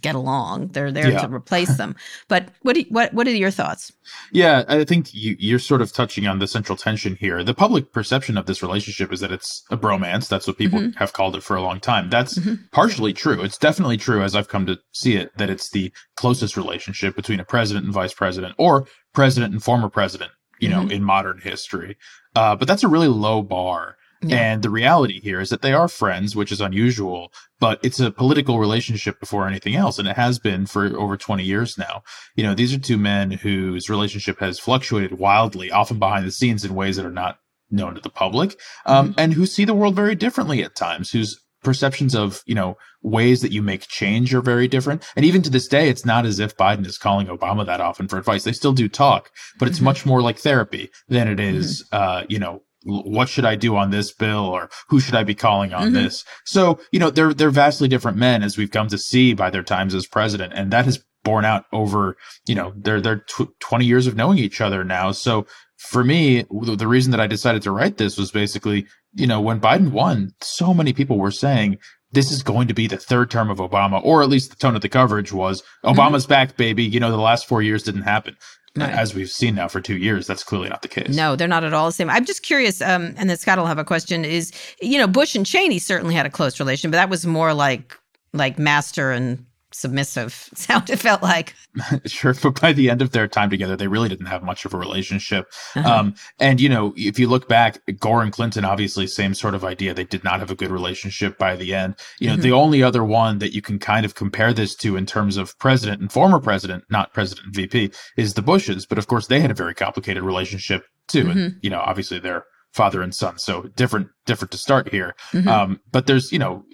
get along. They're there yeah. to replace them. But what you, what what are your thoughts? Yeah, I think you, you're sort of touching on the central tension here. The public perception of this relationship is that it's a bromance. That's what people mm-hmm. have called it for a long time. That's mm-hmm. partially true. It's definitely true, as I've come to see it, that it's the closest relationship between a president and vice president, or president and former president. You know, mm-hmm. in modern history. Uh, but that's a really low bar Yeah. And the reality here is that they are friends, which is unusual, but it's a political relationship before anything else. And it has been for over 20 years now. You know, these are two men whose relationship has fluctuated wildly, often behind the scenes in ways that are not known to the public, um, mm-hmm. and who see the world very differently at times, whose perceptions of, you know, ways that you make change are very different. And even to this day, it's not as if Biden is calling Obama that often for advice. They still do talk, but it's mm-hmm. much more like therapy than it is, mm-hmm. uh, you know, what should I do on this bill or who should I be calling on mm-hmm. this? So, you know, they're, they're vastly different men as we've come to see by their times as president. And that has borne out over, you know, their, their tw- 20 years of knowing each other now. So for me, the reason that I decided to write this was basically, you know, when Biden won, so many people were saying, this is going to be the third term of Obama, or at least the tone of the coverage was Obama's mm-hmm. back, baby. You know, the last four years didn't happen. Right. As we've seen now for two years, that's clearly not the case. No, they're not at all the same. I'm just curious, um, and then Scott will have a question. Is you know, Bush and Cheney certainly had a close relation, but that was more like like master and submissive sound it felt like sure but by the end of their time together they really didn't have much of a relationship uh-huh. um, and you know if you look back gore and clinton obviously same sort of idea they did not have a good relationship by the end you know mm-hmm. the only other one that you can kind of compare this to in terms of president and former president not president and vp is the bushes but of course they had a very complicated relationship too mm-hmm. and you know obviously they're father and son so different different to start here mm-hmm. um, but there's you know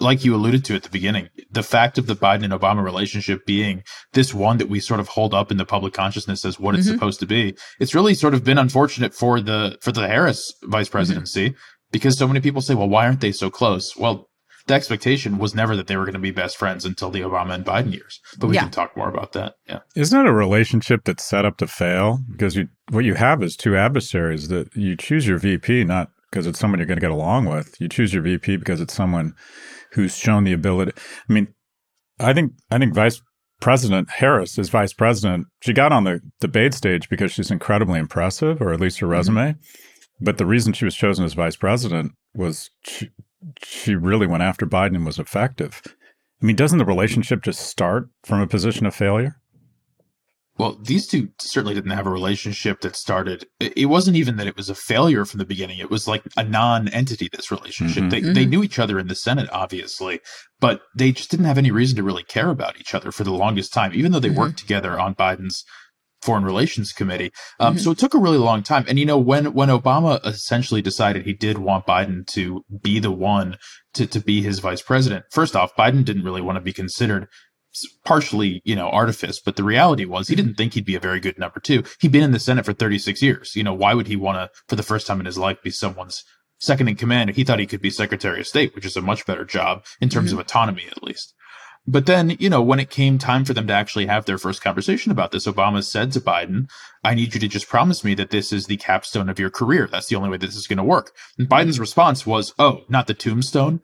like you alluded to at the beginning, the fact of the Biden and Obama relationship being this one that we sort of hold up in the public consciousness as what mm-hmm. it's supposed to be, it's really sort of been unfortunate for the for the Harris vice mm-hmm. presidency mm-hmm. because so many people say, well, why aren't they so close? Well, the expectation was never that they were going to be best friends until the Obama and Biden years. But we yeah. can talk more about that. Yeah. Isn't it a relationship that's set up to fail? Because you, what you have is two adversaries that you choose your VP not because it's someone you're going to get along with. You choose your VP because it's someone who's shown the ability. I mean, I think I think Vice President Harris is Vice President. She got on the debate stage because she's incredibly impressive, or at least her mm-hmm. resume. Mm-hmm. But the reason she was chosen as Vice President was she, she really went after Biden and was effective. I mean, doesn't the relationship just start from a position of failure? Well, these two certainly didn't have a relationship that started. It wasn't even that it was a failure from the beginning. It was like a non-entity. This relationship. Mm-hmm. They mm-hmm. they knew each other in the Senate, obviously, but they just didn't have any reason to really care about each other for the longest time. Even though they mm-hmm. worked together on Biden's foreign relations committee. Um, mm-hmm. So it took a really long time. And you know, when when Obama essentially decided he did want Biden to be the one to to be his vice president, first off, Biden didn't really want to be considered partially, you know, artifice, but the reality was he didn't think he'd be a very good number two. He'd been in the Senate for 36 years. You know, why would he want to, for the first time in his life, be someone's second in command? He thought he could be Secretary of State, which is a much better job in terms mm-hmm. of autonomy, at least. But then, you know, when it came time for them to actually have their first conversation about this, Obama said to Biden, I need you to just promise me that this is the capstone of your career. That's the only way this is going to work. And Biden's response was, Oh, not the tombstone.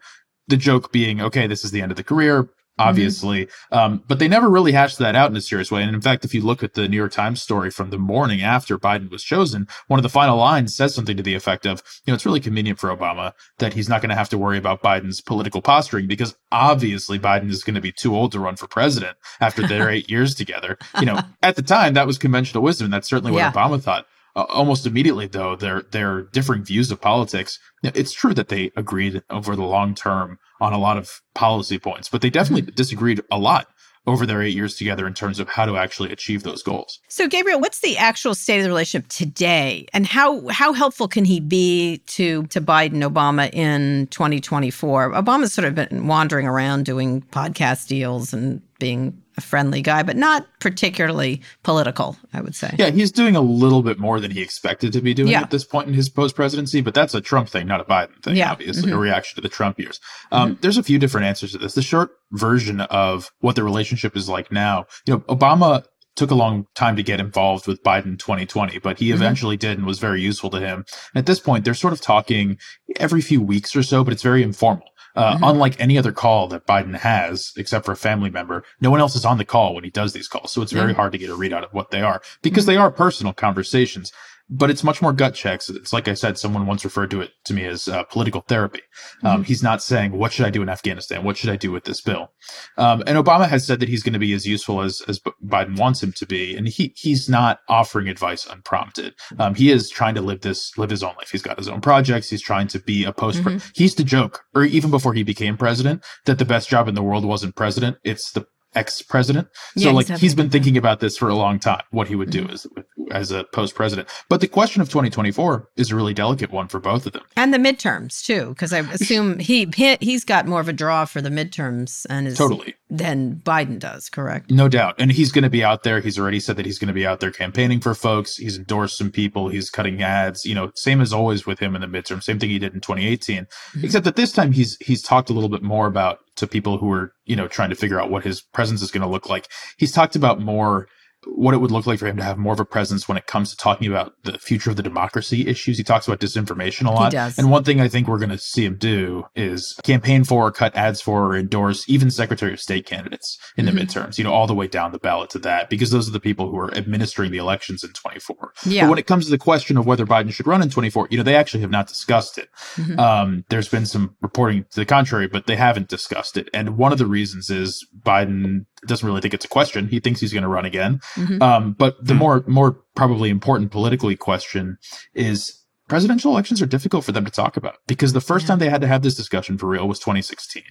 The joke being, okay, this is the end of the career. Mm-hmm. obviously. Mm-hmm. Um, but they never really hashed that out in a serious way. And in fact, if you look at the New York Times story from the morning after Biden was chosen, one of the final lines says something to the effect of, you know, it's really convenient for Obama that he's not going to have to worry about Biden's political posturing because obviously Biden is going to be too old to run for president after their eight years together. You know, at the time, that was conventional wisdom. That's certainly what yeah. Obama thought. Uh, almost immediately, though, their their differing views of politics. It's true that they agreed over the long term on a lot of policy points, but they definitely mm-hmm. disagreed a lot over their eight years together in terms of how to actually achieve those goals. So, Gabriel, what's the actual state of the relationship today, and how how helpful can he be to to Biden Obama in 2024? Obama's sort of been wandering around doing podcast deals and being a friendly guy, but not particularly political, I would say. Yeah, he's doing a little bit more than he expected to be doing yeah. at this point in his post presidency, but that's a Trump thing, not a Biden thing, yeah. obviously, mm-hmm. a reaction to the Trump years. Um, mm-hmm. There's a few different answers to this. The short version of what the relationship is like now, you know, Obama took a long time to get involved with Biden 2020, but he mm-hmm. eventually did and was very useful to him. And at this point, they're sort of talking every few weeks or so, but it's very informal. Uh, mm-hmm. Unlike any other call that Biden has, except for a family member, no one else is on the call when he does these calls. So it's very mm-hmm. hard to get a readout of what they are because mm-hmm. they are personal conversations. But it's much more gut checks. It's like I said, someone once referred to it to me as uh, political therapy. Um, mm-hmm. He's not saying, what should I do in Afghanistan? What should I do with this bill? Um, and Obama has said that he's going to be as useful as, as Biden wants him to be. And he, he's not offering advice unprompted. Um, he is trying to live this, live his own life. He's got his own projects. He's trying to be a post. Mm-hmm. He used to joke, or even before he became president, that the best job in the world wasn't president. It's the ex president. So, yeah, like, he's been thinking about this for a long time, what he would do mm-hmm. as, as a post president. But the question of 2024 is a really delicate one for both of them. And the midterms, too, because I assume he, he, he's got more of a draw for the midterms and is totally than Biden does, correct? No doubt. And he's going to be out there. He's already said that he's going to be out there campaigning for folks. He's endorsed some people. He's cutting ads, you know, same as always with him in the midterm. Same thing he did in 2018, mm-hmm. except that this time he's, he's talked a little bit more about to people who are, you know, trying to figure out what his presence is going to look like. He's talked about more what it would look like for him to have more of a presence when it comes to talking about the future of the democracy issues. He talks about disinformation a lot. And one thing I think we're going to see him do is campaign for, cut ads for, or endorse even Secretary of State candidates in mm-hmm. the midterms, you know, all the way down the ballot to that, because those are the people who are administering the elections in 24. Yeah. But when it comes to the question of whether Biden should run in 24, you know, they actually have not discussed it. Mm-hmm. Um, there's been some reporting to the contrary, but they haven't discussed it. And one of the reasons is Biden doesn't really think it's a question. He thinks he's going to run again. Mm-hmm. Um, but the more, more probably important politically question is presidential elections are difficult for them to talk about because the first yeah. time they had to have this discussion for real was 2016.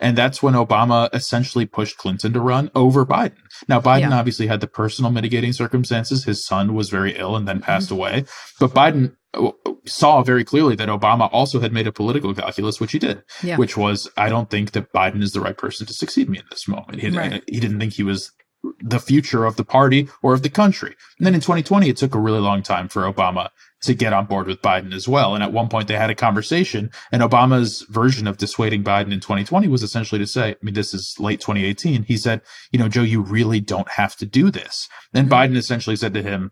And that's when Obama essentially pushed Clinton to run over Biden. Now, Biden yeah. obviously had the personal mitigating circumstances. His son was very ill and then passed mm-hmm. away, but Biden uh, saw very clearly that Obama also had made a political calculus, which he did, yeah. which was, I don't think that Biden is the right person to succeed me in this moment. He, right. he didn't think he was the future of the party or of the country. And then in 2020, it took a really long time for Obama to get on board with Biden as well. And at one point they had a conversation and Obama's version of dissuading Biden in 2020 was essentially to say, I mean, this is late 2018. He said, you know, Joe, you really don't have to do this. And mm-hmm. Biden essentially said to him,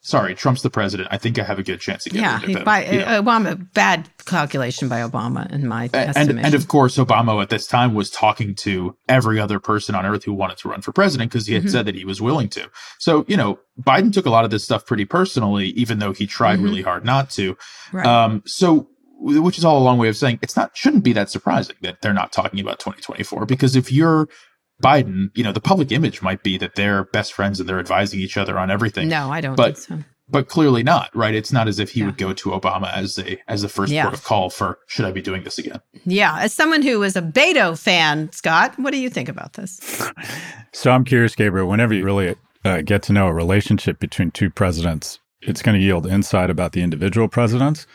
sorry, Trump's the president. I think I have a good chance to get yeah, rid of him. By, you know? Obama, bad calculation by Obama in my and, estimation. And of course, Obama at this time was talking to every other person on earth who wanted to run for president because he had mm-hmm. said that he was willing to. So, you know, Biden took a lot of this stuff pretty personally, even though he tried mm-hmm. really hard not to. Right. Um, so which is all a long way of saying it's not shouldn't be that surprising that they're not talking about 2024 because if you're Biden, you know, the public image might be that they're best friends and they're advising each other on everything. No, I don't but, so. But clearly not, right? It's not as if he yeah. would go to Obama as a as the first yeah. port of call for should I be doing this again? Yeah, as someone who is a Beto fan, Scott, what do you think about this? so I'm curious, Gabriel. Whenever you really uh, get to know a relationship between two presidents, it's going to yield insight about the individual presidents.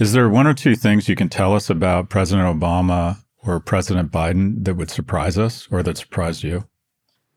Is there one or two things you can tell us about President Obama or President Biden that would surprise us or that surprised you?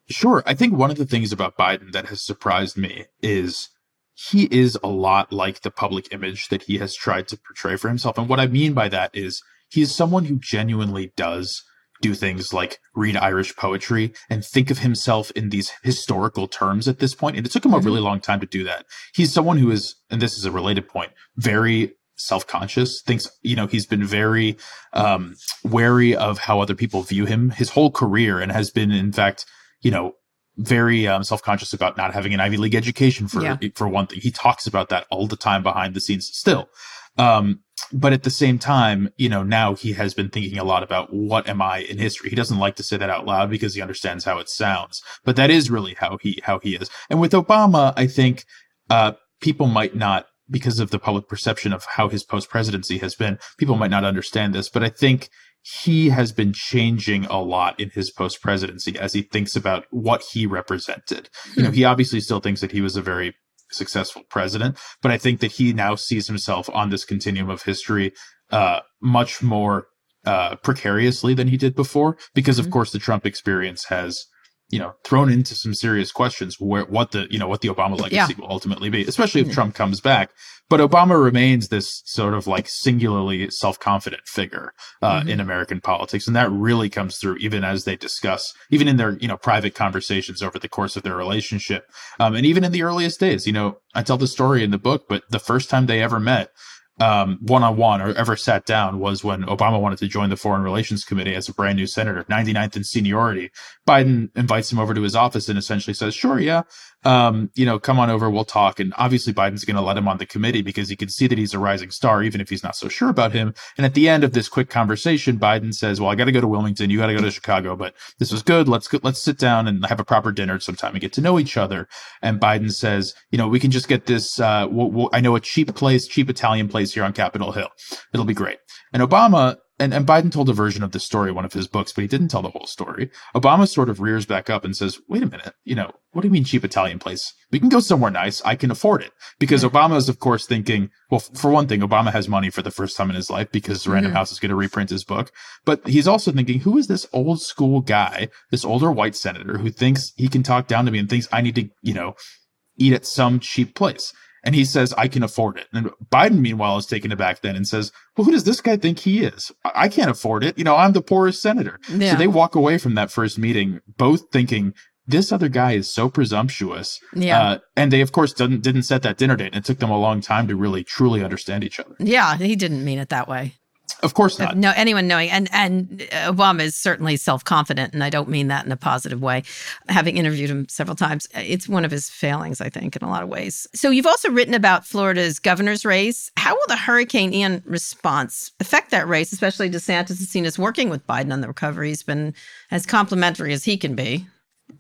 Sure. I think one of the things about Biden that has surprised me is he is a lot like the public image that he has tried to portray for himself. And what I mean by that is he is someone who genuinely does do things like read Irish poetry and think of himself in these historical terms at this point. And it took him a mm-hmm. really long time to do that. He's someone who is, and this is a related point, very self-conscious thinks you know he's been very um wary of how other people view him his whole career and has been in fact you know very um, self-conscious about not having an ivy league education for yeah. for one thing. He talks about that all the time behind the scenes still. Um but at the same time you know now he has been thinking a lot about what am i in history? He doesn't like to say that out loud because he understands how it sounds but that is really how he how he is. And with obama i think uh people might not because of the public perception of how his post presidency has been, people might not understand this, but I think he has been changing a lot in his post presidency as he thinks about what he represented. You know, hmm. he obviously still thinks that he was a very successful president, but I think that he now sees himself on this continuum of history uh, much more uh, precariously than he did before, because of mm-hmm. course the Trump experience has you know, thrown into some serious questions where what the, you know, what the Obama legacy yeah. will ultimately be, especially if mm-hmm. Trump comes back. But Obama remains this sort of like singularly self-confident figure uh, mm-hmm. in American politics. And that really comes through even as they discuss, even in their, you know, private conversations over the course of their relationship. Um, and even in the earliest days, you know, I tell the story in the book, but the first time they ever met, one on one or ever sat down was when Obama wanted to join the Foreign Relations Committee as a brand new senator, 99th in seniority. Biden invites him over to his office and essentially says, Sure, yeah, um, you know, come on over, we'll talk. And obviously, Biden's going to let him on the committee because he can see that he's a rising star, even if he's not so sure about him. And at the end of this quick conversation, Biden says, "Well, I got to go to Wilmington. You got to go to Chicago, but this was good. Let's go, let's sit down and have a proper dinner sometime and get to know each other." And Biden says, "You know, we can just get this. Uh, we'll, we'll, I know a cheap place, cheap Italian place here on Capitol Hill. It'll be great." And Obama and, and Biden told a version of this story in one of his books, but he didn't tell the whole story. Obama sort of rears back up and says, wait a minute, you know, what do you mean cheap Italian place? We can go somewhere nice. I can afford it. Because Obama is, of course, thinking, well, for one thing, Obama has money for the first time in his life because Random mm-hmm. House is going to reprint his book. But he's also thinking, who is this old school guy, this older white senator who thinks he can talk down to me and thinks I need to, you know, eat at some cheap place? And he says, I can afford it. And Biden, meanwhile, is taken aback then and says, Well, who does this guy think he is? I can't afford it. You know, I'm the poorest senator. Yeah. So they walk away from that first meeting, both thinking, this other guy is so presumptuous. Yeah. Uh, and they, of course, didn't, didn't set that dinner date. And it took them a long time to really, truly understand each other. Yeah. He didn't mean it that way. Of course not. No, anyone knowing, and and uh, Obama is certainly self confident, and I don't mean that in a positive way. Having interviewed him several times, uh, it's one of his failings, I think, in a lot of ways. So you've also written about Florida's governor's race. How will the Hurricane Ian response affect that race? Especially DeSantis is seen as working with Biden on the recovery. He's been as complimentary as he can be.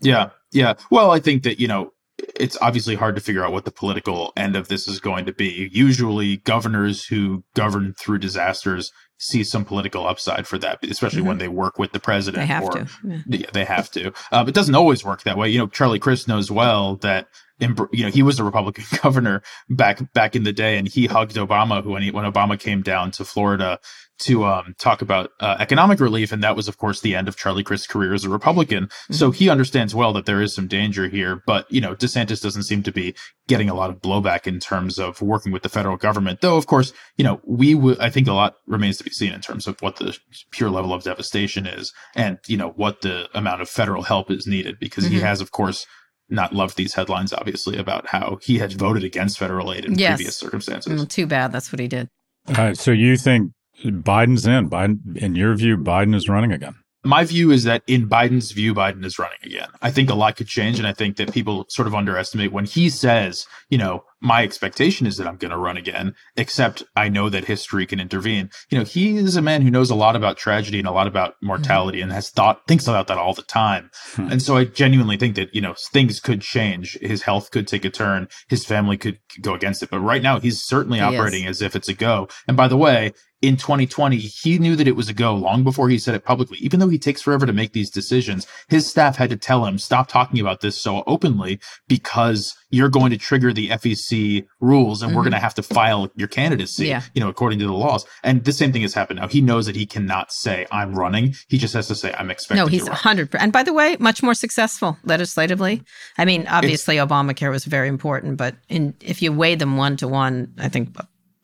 Yeah, yeah. Well, I think that you know it's obviously hard to figure out what the political end of this is going to be. Usually, governors who govern through disasters see some political upside for that, especially mm-hmm. when they work with the president. They have or, to. Yeah. yeah they have to. Um, it doesn't always work that way. You know, Charlie Crist knows well that you know, he was a Republican governor back back in the day, and he hugged Obama when he, when Obama came down to Florida to um, talk about uh, economic relief, and that was, of course, the end of Charlie Crist's career as a Republican. Mm-hmm. So he understands well that there is some danger here, but you know, DeSantis doesn't seem to be getting a lot of blowback in terms of working with the federal government. Though, of course, you know, we w- I think a lot remains to be seen in terms of what the pure level of devastation is, and you know what the amount of federal help is needed, because mm-hmm. he has, of course not loved these headlines, obviously, about how he had voted against federal aid in yes. previous circumstances. Mm, too bad. That's what he did. All right. So you think Biden's in. Biden, in your view, Biden is running again. My view is that in Biden's view, Biden is running again. I think a lot could change. And I think that people sort of underestimate when he says, you know, my expectation is that I'm going to run again, except I know that history can intervene. You know, he is a man who knows a lot about tragedy and a lot about mortality mm-hmm. and has thought, thinks about that all the time. Hmm. And so I genuinely think that, you know, things could change. His health could take a turn. His family could go against it. But right now, he's certainly he operating is. as if it's a go. And by the way, in 2020, he knew that it was a go long before he said it publicly. Even though he takes forever to make these decisions, his staff had to tell him, stop talking about this so openly because you're going to trigger the FEC rules and mm-hmm. we're going to have to file your candidacy, yeah. you know, according to the laws. And the same thing has happened now. He knows that he cannot say I'm running. He just has to say I'm expecting. No, he's 100. And by the way, much more successful legislatively. I mean, obviously it's, Obamacare was very important, but in if you weigh them one to one, I think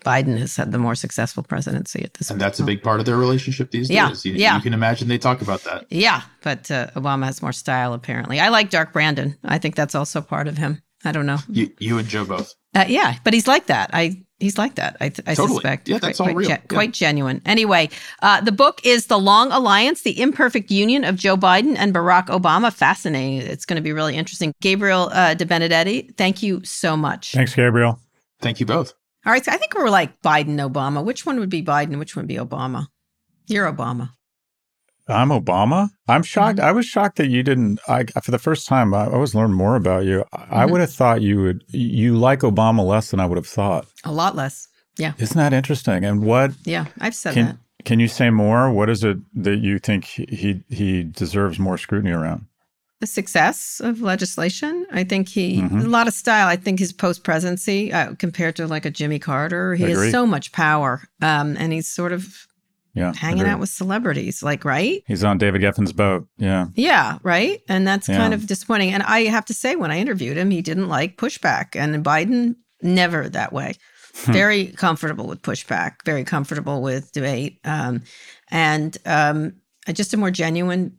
Biden has had the more successful presidency at this and point. that's a big part of their relationship these yeah, days. You, yeah. you can imagine they talk about that. Yeah, but uh, Obama has more style, apparently. I like Dark Brandon. I think that's also part of him. I don't know. You, you and Joe both. Uh, yeah, but he's like that. I he's like that. I, I totally. suspect. Yeah, that's quite, all real. Quite, yeah. quite genuine. Anyway, uh, the book is "The Long Alliance: The Imperfect Union of Joe Biden and Barack Obama." Fascinating. It's going to be really interesting. Gabriel uh, Debenedetti, thank you so much. Thanks, Gabriel. Thank you both. All right, so I think we're like Biden, Obama. Which one would be Biden? Which one would be Obama? You're Obama. I'm Obama. I'm shocked. Mm-hmm. I was shocked that you didn't. I for the first time, I always learned more about you. Mm-hmm. I would have thought you would. You like Obama less than I would have thought. A lot less. Yeah. Isn't that interesting? And what? Yeah, I've said can, that. Can you say more? What is it that you think he he deserves more scrutiny around? The success of legislation. I think he mm-hmm. a lot of style. I think his post presidency uh, compared to like a Jimmy Carter, he has so much power, um, and he's sort of yeah, hanging agreed. out with celebrities, like right. He's on David Geffen's boat. Yeah, yeah, right. And that's yeah. kind of disappointing. And I have to say, when I interviewed him, he didn't like pushback, and Biden never that way. Hmm. very comfortable with pushback, very comfortable with debate, um, and um, just a more genuine.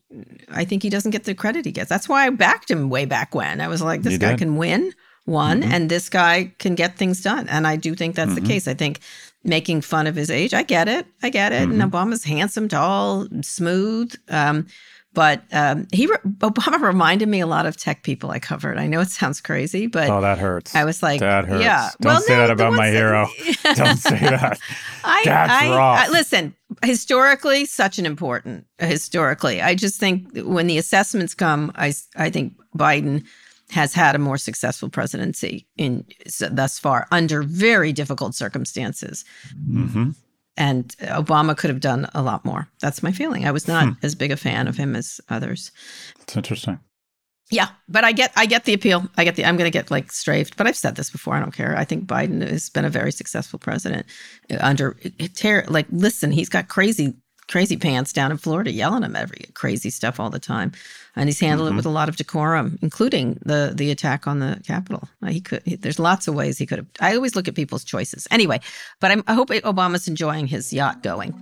I think he doesn't get the credit he gets. That's why I backed him way back when. I was like, this guy can win one, mm-hmm. and this guy can get things done. And I do think that's mm-hmm. the case. I think making fun of his age. I get it. I get it. Mm-hmm. And Obama's handsome, tall, smooth. Um, But um, he Obama reminded me a lot of tech people I covered. I know it sounds crazy, but oh, that hurts. I was like, that hurts. Yeah, don't well, say no, that about my hero. don't say that. I, That's I. I, listen, historically, such an important historically. I just think when the assessments come, I I think Biden has had a more successful presidency in thus far under very difficult circumstances. Mm-hmm. And Obama could have done a lot more. That's my feeling. I was not Hmm. as big a fan of him as others. It's interesting. Yeah, but I get I get the appeal. I get the I'm going to get like strafed, but I've said this before. I don't care. I think Biden has been a very successful president uh, under ter- like listen, he's got crazy crazy pants down in Florida yelling at him every crazy stuff all the time. And he's handled Mhm. it with a lot of decorum, including the the attack on the Capitol. He could he, there's lots of ways he could have I always look at people's choices. Anyway, but I'm, I hope Obama's enjoying his yacht going.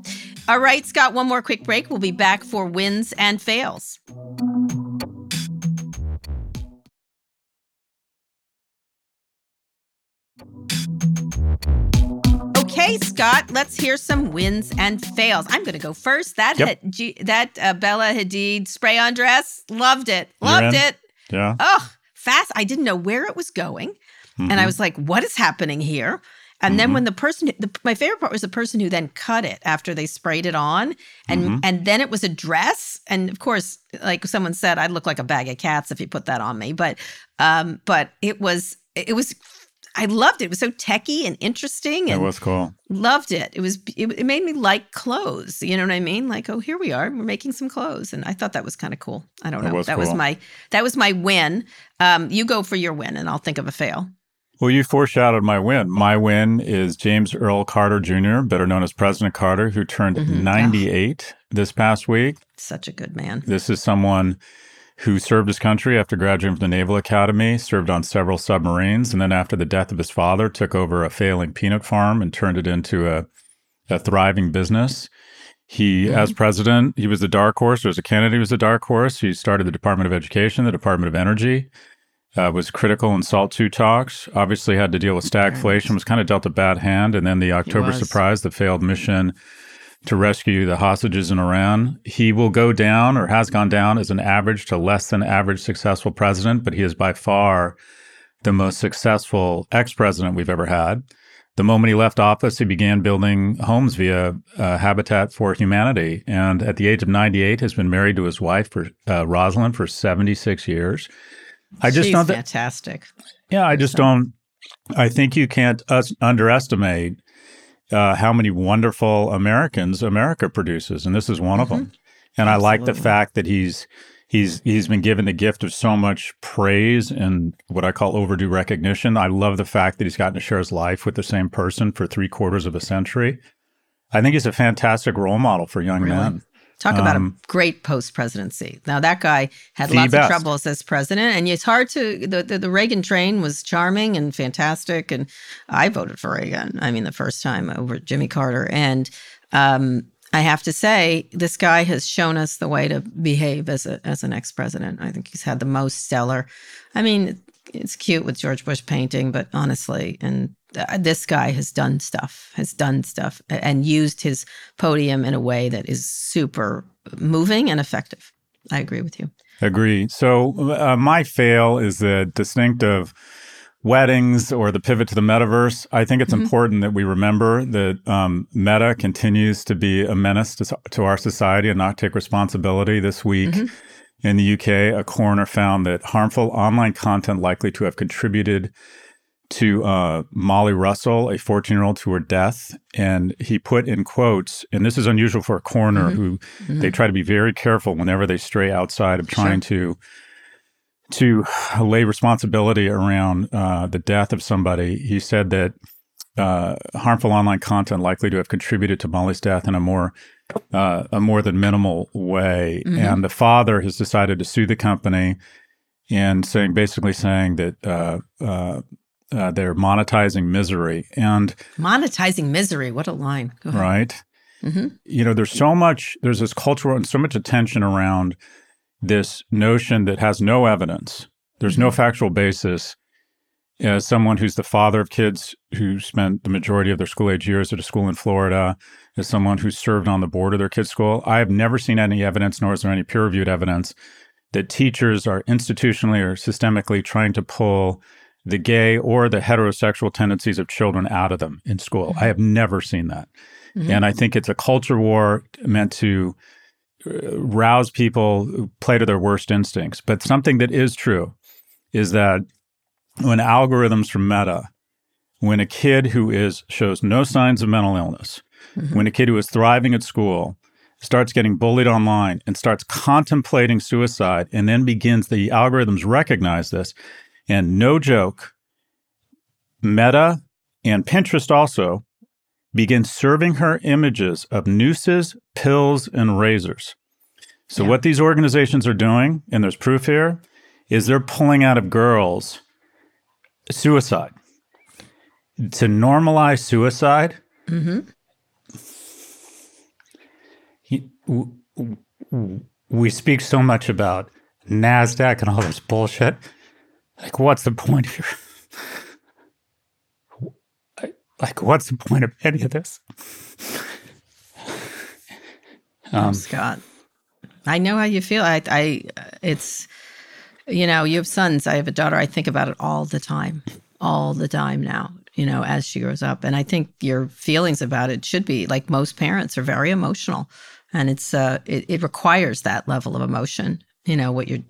All right, Scott, one more quick break. We'll be back for wins and fails. Okay, Scott, let's hear some wins and fails. I'm going to go first. That Yep. that uh, Bella Hadid spray on dress, loved it. Loved it. Yeah. Oh, fast. I didn't know where it was going. And I was like, what is happening here? And then Mhm. when the person, the, my favorite part was the person who then cut it after they sprayed it on, and Mhm. and then it was a dress. And of course, like someone said, I'd look like a bag of cats if you put that on me. But um, but it was it was, I loved it. It was so techy and interesting, It was cool. loved it. It was it, it made me like clothes. You know what I mean? Like, oh, here we are. We're making some clothes, and I thought that was kind of cool. I don't know. was that was my that was my win. Um, you go for your win, and I'll think of a fail. Well, you foreshadowed my win. My win is James Earl Carter Jr., better known as President Carter, who turned Mhm. 98 this past week. Such a good man. This is someone who served his country after graduating from the Naval Academy, served on several submarines, and then after the death of his father, took over a failing peanut farm and turned it into a, a thriving business. He, as president, he was the dark horse. Or as a candidate, he was the dark horse. He started the Department of Education, the Department of Energy, uh, was critical in SALT II talks, obviously had to deal with stagflation, was kind of dealt a bad hand. And then the October surprise, the failed mission to rescue the hostages in Iran. He will go down or has gone down as an average to less than average successful president, but he is by far the most successful ex president we've ever had. The moment he left office, he began building homes via uh, Habitat for Humanity. And at the age of 98, has been married to his wife, for, uh, Rosalynn, for 76 years. I just She's don't. Th- fantastic. yeah, I just don't. I think you can't us- underestimate uh, how many wonderful Americans America produces, and this is one of them. And I like the fact that he's he's he's been given the gift of so much praise and what I call overdue recognition. I love the fact that he's gotten to share his life with the same person for three quarters of a century. I think he's a fantastic role model for young Really? men. Talk about a Um, great post presidency. Now that guy had lots best. of troubles as president, and it's hard to. The, the the Reagan train was charming and fantastic, and I voted for Reagan. I mean, the first time over Jimmy Carter, and um, I have to say, this guy has shown us the way to behave as a as an ex president. I think he's had the most stellar. I mean, it's cute with George Bush painting, but honestly, and uh, this guy has done stuff, has done stuff, and used his podium in a way that is super moving and effective. I agree with you. Agree. So uh, my fail is the distinct of weddings or the pivot to the metaverse. I think it's Mhm. important that we remember that um, Meta continues to be a menace to, to our society and not take responsibility. This week Mhm. in the UK, a coroner found that harmful online content likely to have contributed to uh, Molly Russell, a 14 year old, to her death. And he put in quotes, and this is unusual for a coroner Mhm. who Mhm. they try to be very careful whenever they stray outside of trying to to lay responsibility around uh, the death of somebody. He said that uh, harmful online content likely to have contributed to Molly's death in a more uh, a more than minimal way. Mhm. And the father has decided to sue the company and saying basically saying that uh, they're monetizing misery and monetizing misery. What a line! Go ahead. right hmm you know there's so much there's this cultural and so much attention around this notion that has no evidence there's no factual basis as someone who's the father of kids who spent the majority of their school age years at a school in Florida, as someone who served on the board of their kids' school, I have never seen any evidence, nor is there any peer reviewed evidence, that teachers are institutionally or systemically trying to pull the gay or the heterosexual tendencies of children out of them in school. Mm-hmm. I have never seen that. Mm-hmm. And I think it's a culture war meant to uh, rouse people play to their worst instincts. But something that is true is that when algorithms from Meta, when a kid who is shows no signs of mental illness, mm-hmm. when a kid who is thriving at school starts getting bullied online and starts contemplating suicide and then begins the algorithms recognize this and no joke meta and pinterest also begin serving her images of nooses pills and razors so yeah. what these organizations are doing and there's proof here is they're pulling out of girls suicide. To normalize suicide, mm-hmm. he, w- w- we speak so much about NASDAQ and all this bullshit. Like, what's the point here? like, what's the point of any of this? Oh, um, oh, Scott, I know how you feel. I, I, it's you know, you have sons. I have a daughter. I think about it all the time, all the time now, you know, as she grows up. And I think your feelings about it should be like most parents are very emotional. And it's, uh, it, it requires that level of emotion, you know, what you're,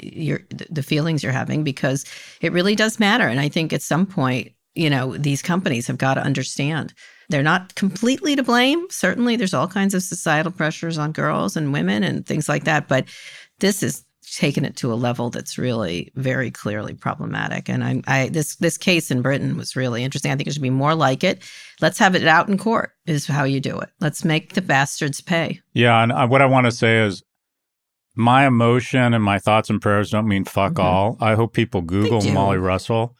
you're, the feelings you're having, because it really does matter. And I think at some point, you know, these companies have got to understand they're not completely to blame. Certainly, there's all kinds of societal pressures on girls and women and things like that. But this is taken it to a level that's really very clearly problematic. And I, I this this case in Britain was really interesting. I think it should be more like it. Let's have it out in court. Is how you do it. Let's make the bastards pay. Yeah, and uh, what I want to say is. My emotion and my thoughts and prayers don't mean fuck mm-hmm. all. I hope people Google Molly Russell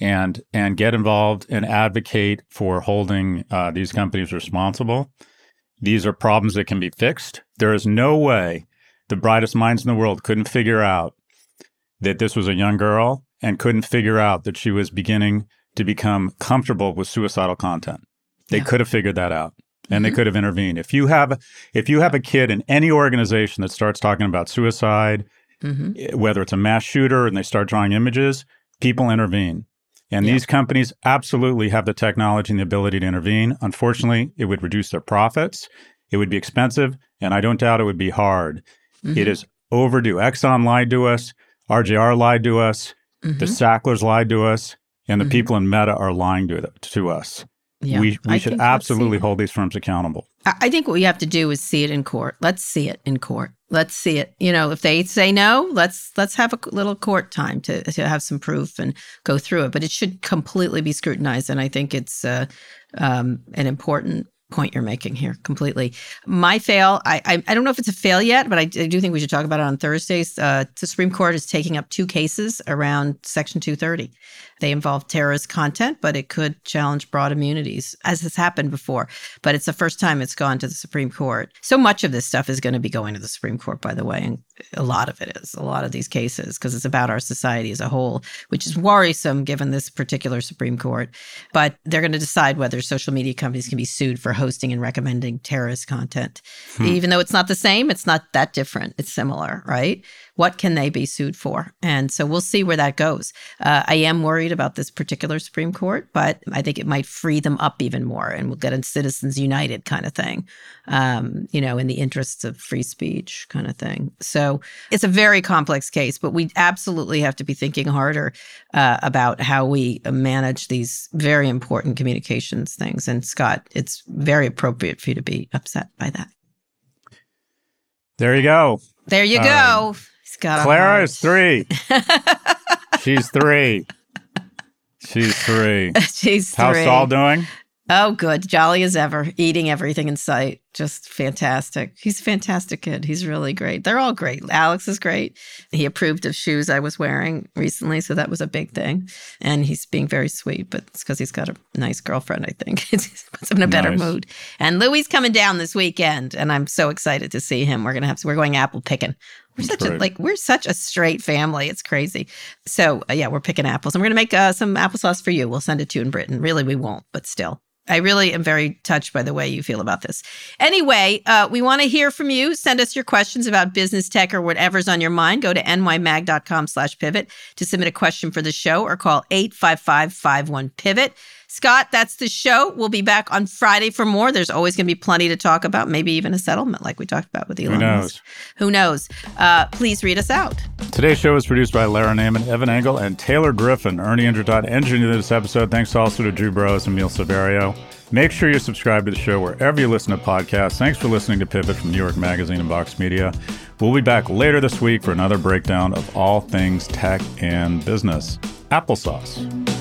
and and get involved and advocate for holding uh, these companies responsible. These are problems that can be fixed. There is no way the brightest minds in the world couldn't figure out that this was a young girl and couldn't figure out that she was beginning to become comfortable with suicidal content. They yeah. could have figured that out and mm-hmm. they could have intervened. If you have if you have a kid in any organization that starts talking about suicide, mm-hmm. Eh, whether it's a mass shooter and they start drawing images, people intervene. And yeah. these companies absolutely have the technology and the ability to intervene. Unfortunately, it would reduce their profits. It would be expensive, and I don't doubt it would be hard. Mm-hmm. It is overdue. Exxon lied to us. RJR lied to us. Mm-hmm. The Sacklers lied to us. And the mm-hmm. people in Meta are lying to, to us. Yeah, we we I should absolutely hold these firms accountable. I think what we have to do is see it in court. Let's see it in court. Let's see it. You know, if they say no, let's let's have a little court time to to have some proof and go through it. But it should completely be scrutinized, and I think it's uh, um, an important point you're making here completely. My fail, I, I, I don't know if it's a fail yet, but I, I, do think we should talk about it on Thursdays. Uh, the Supreme Court is taking up two cases around Section 230. They involve terrorist content, but it could challenge broad immunities, as has happened before. But it's the first time it's gone to the Supreme Court. So much of this stuff is going to be going to the Supreme Court, by the way, and a lot of it is, a lot of these cases, because it's about our society as a whole, which is worrisome given this particular Supreme Court. But they're going to decide whether social media companies can be sued for hosting and recommending terrorist content. Hmm. Even though it's not the same, it's not that different. It's similar, right? What can they be sued for? And so we'll see where that goes. Uh, I am worried about this particular Supreme Court, but I think it might free them up even more and we'll get a Citizens United kind of thing, um, you know, in the interests of free speech kind of thing. So it's a very complex case, but we absolutely have to be thinking harder uh, about how we manage these very important communications things. And Scott, it's very appropriate for you to be upset by that. There you go. There you go got Clara is three. She's three. She's three. She's three. How's Saul doing? Oh, good. Jolly as ever, eating everything in sight. Just fantastic. He's a fantastic kid. He's really great. They're all great. Alex is great. He approved of shoes I was wearing recently, so that was a big thing. And he's being very sweet, but it's because he's got a nice girlfriend, I think. it puts him in a better nice. mood. And Louis coming down this weekend, and I'm so excited to see him. We're gonna have we're going apple picking We're such a like we're such a straight family. It's crazy. So uh, yeah, we're picking apples. I'm going to make uh, some applesauce for you. We'll send it to you in Britain. Really, we won't, but still. I really am very touched by the way you feel about this. Anyway, uh, we want to hear from you. Send us your questions about business tech or whatever's on your mind. Go to nymag.com slash pivot to submit a question for the show or call 855-51-PIVOT. Scott, that's the show. We'll be back on Friday for more. There's always going to be plenty to talk about, maybe even a settlement like we talked about with Elon Who knows? Musk. Who knows? Uh, please read us out. Today's show was produced by Lara Naaman, Evan Engel, and Taylor Griffin. Ernie Indradat engineered this episode. Thanks also to Drew Burrows and Emil Severio. Make sure you subscribe to the show wherever you listen to podcasts. Thanks for listening to Pivot from New York Magazine and Vox Media. We'll be back later this week for another breakdown of all things tech and business. Applesauce.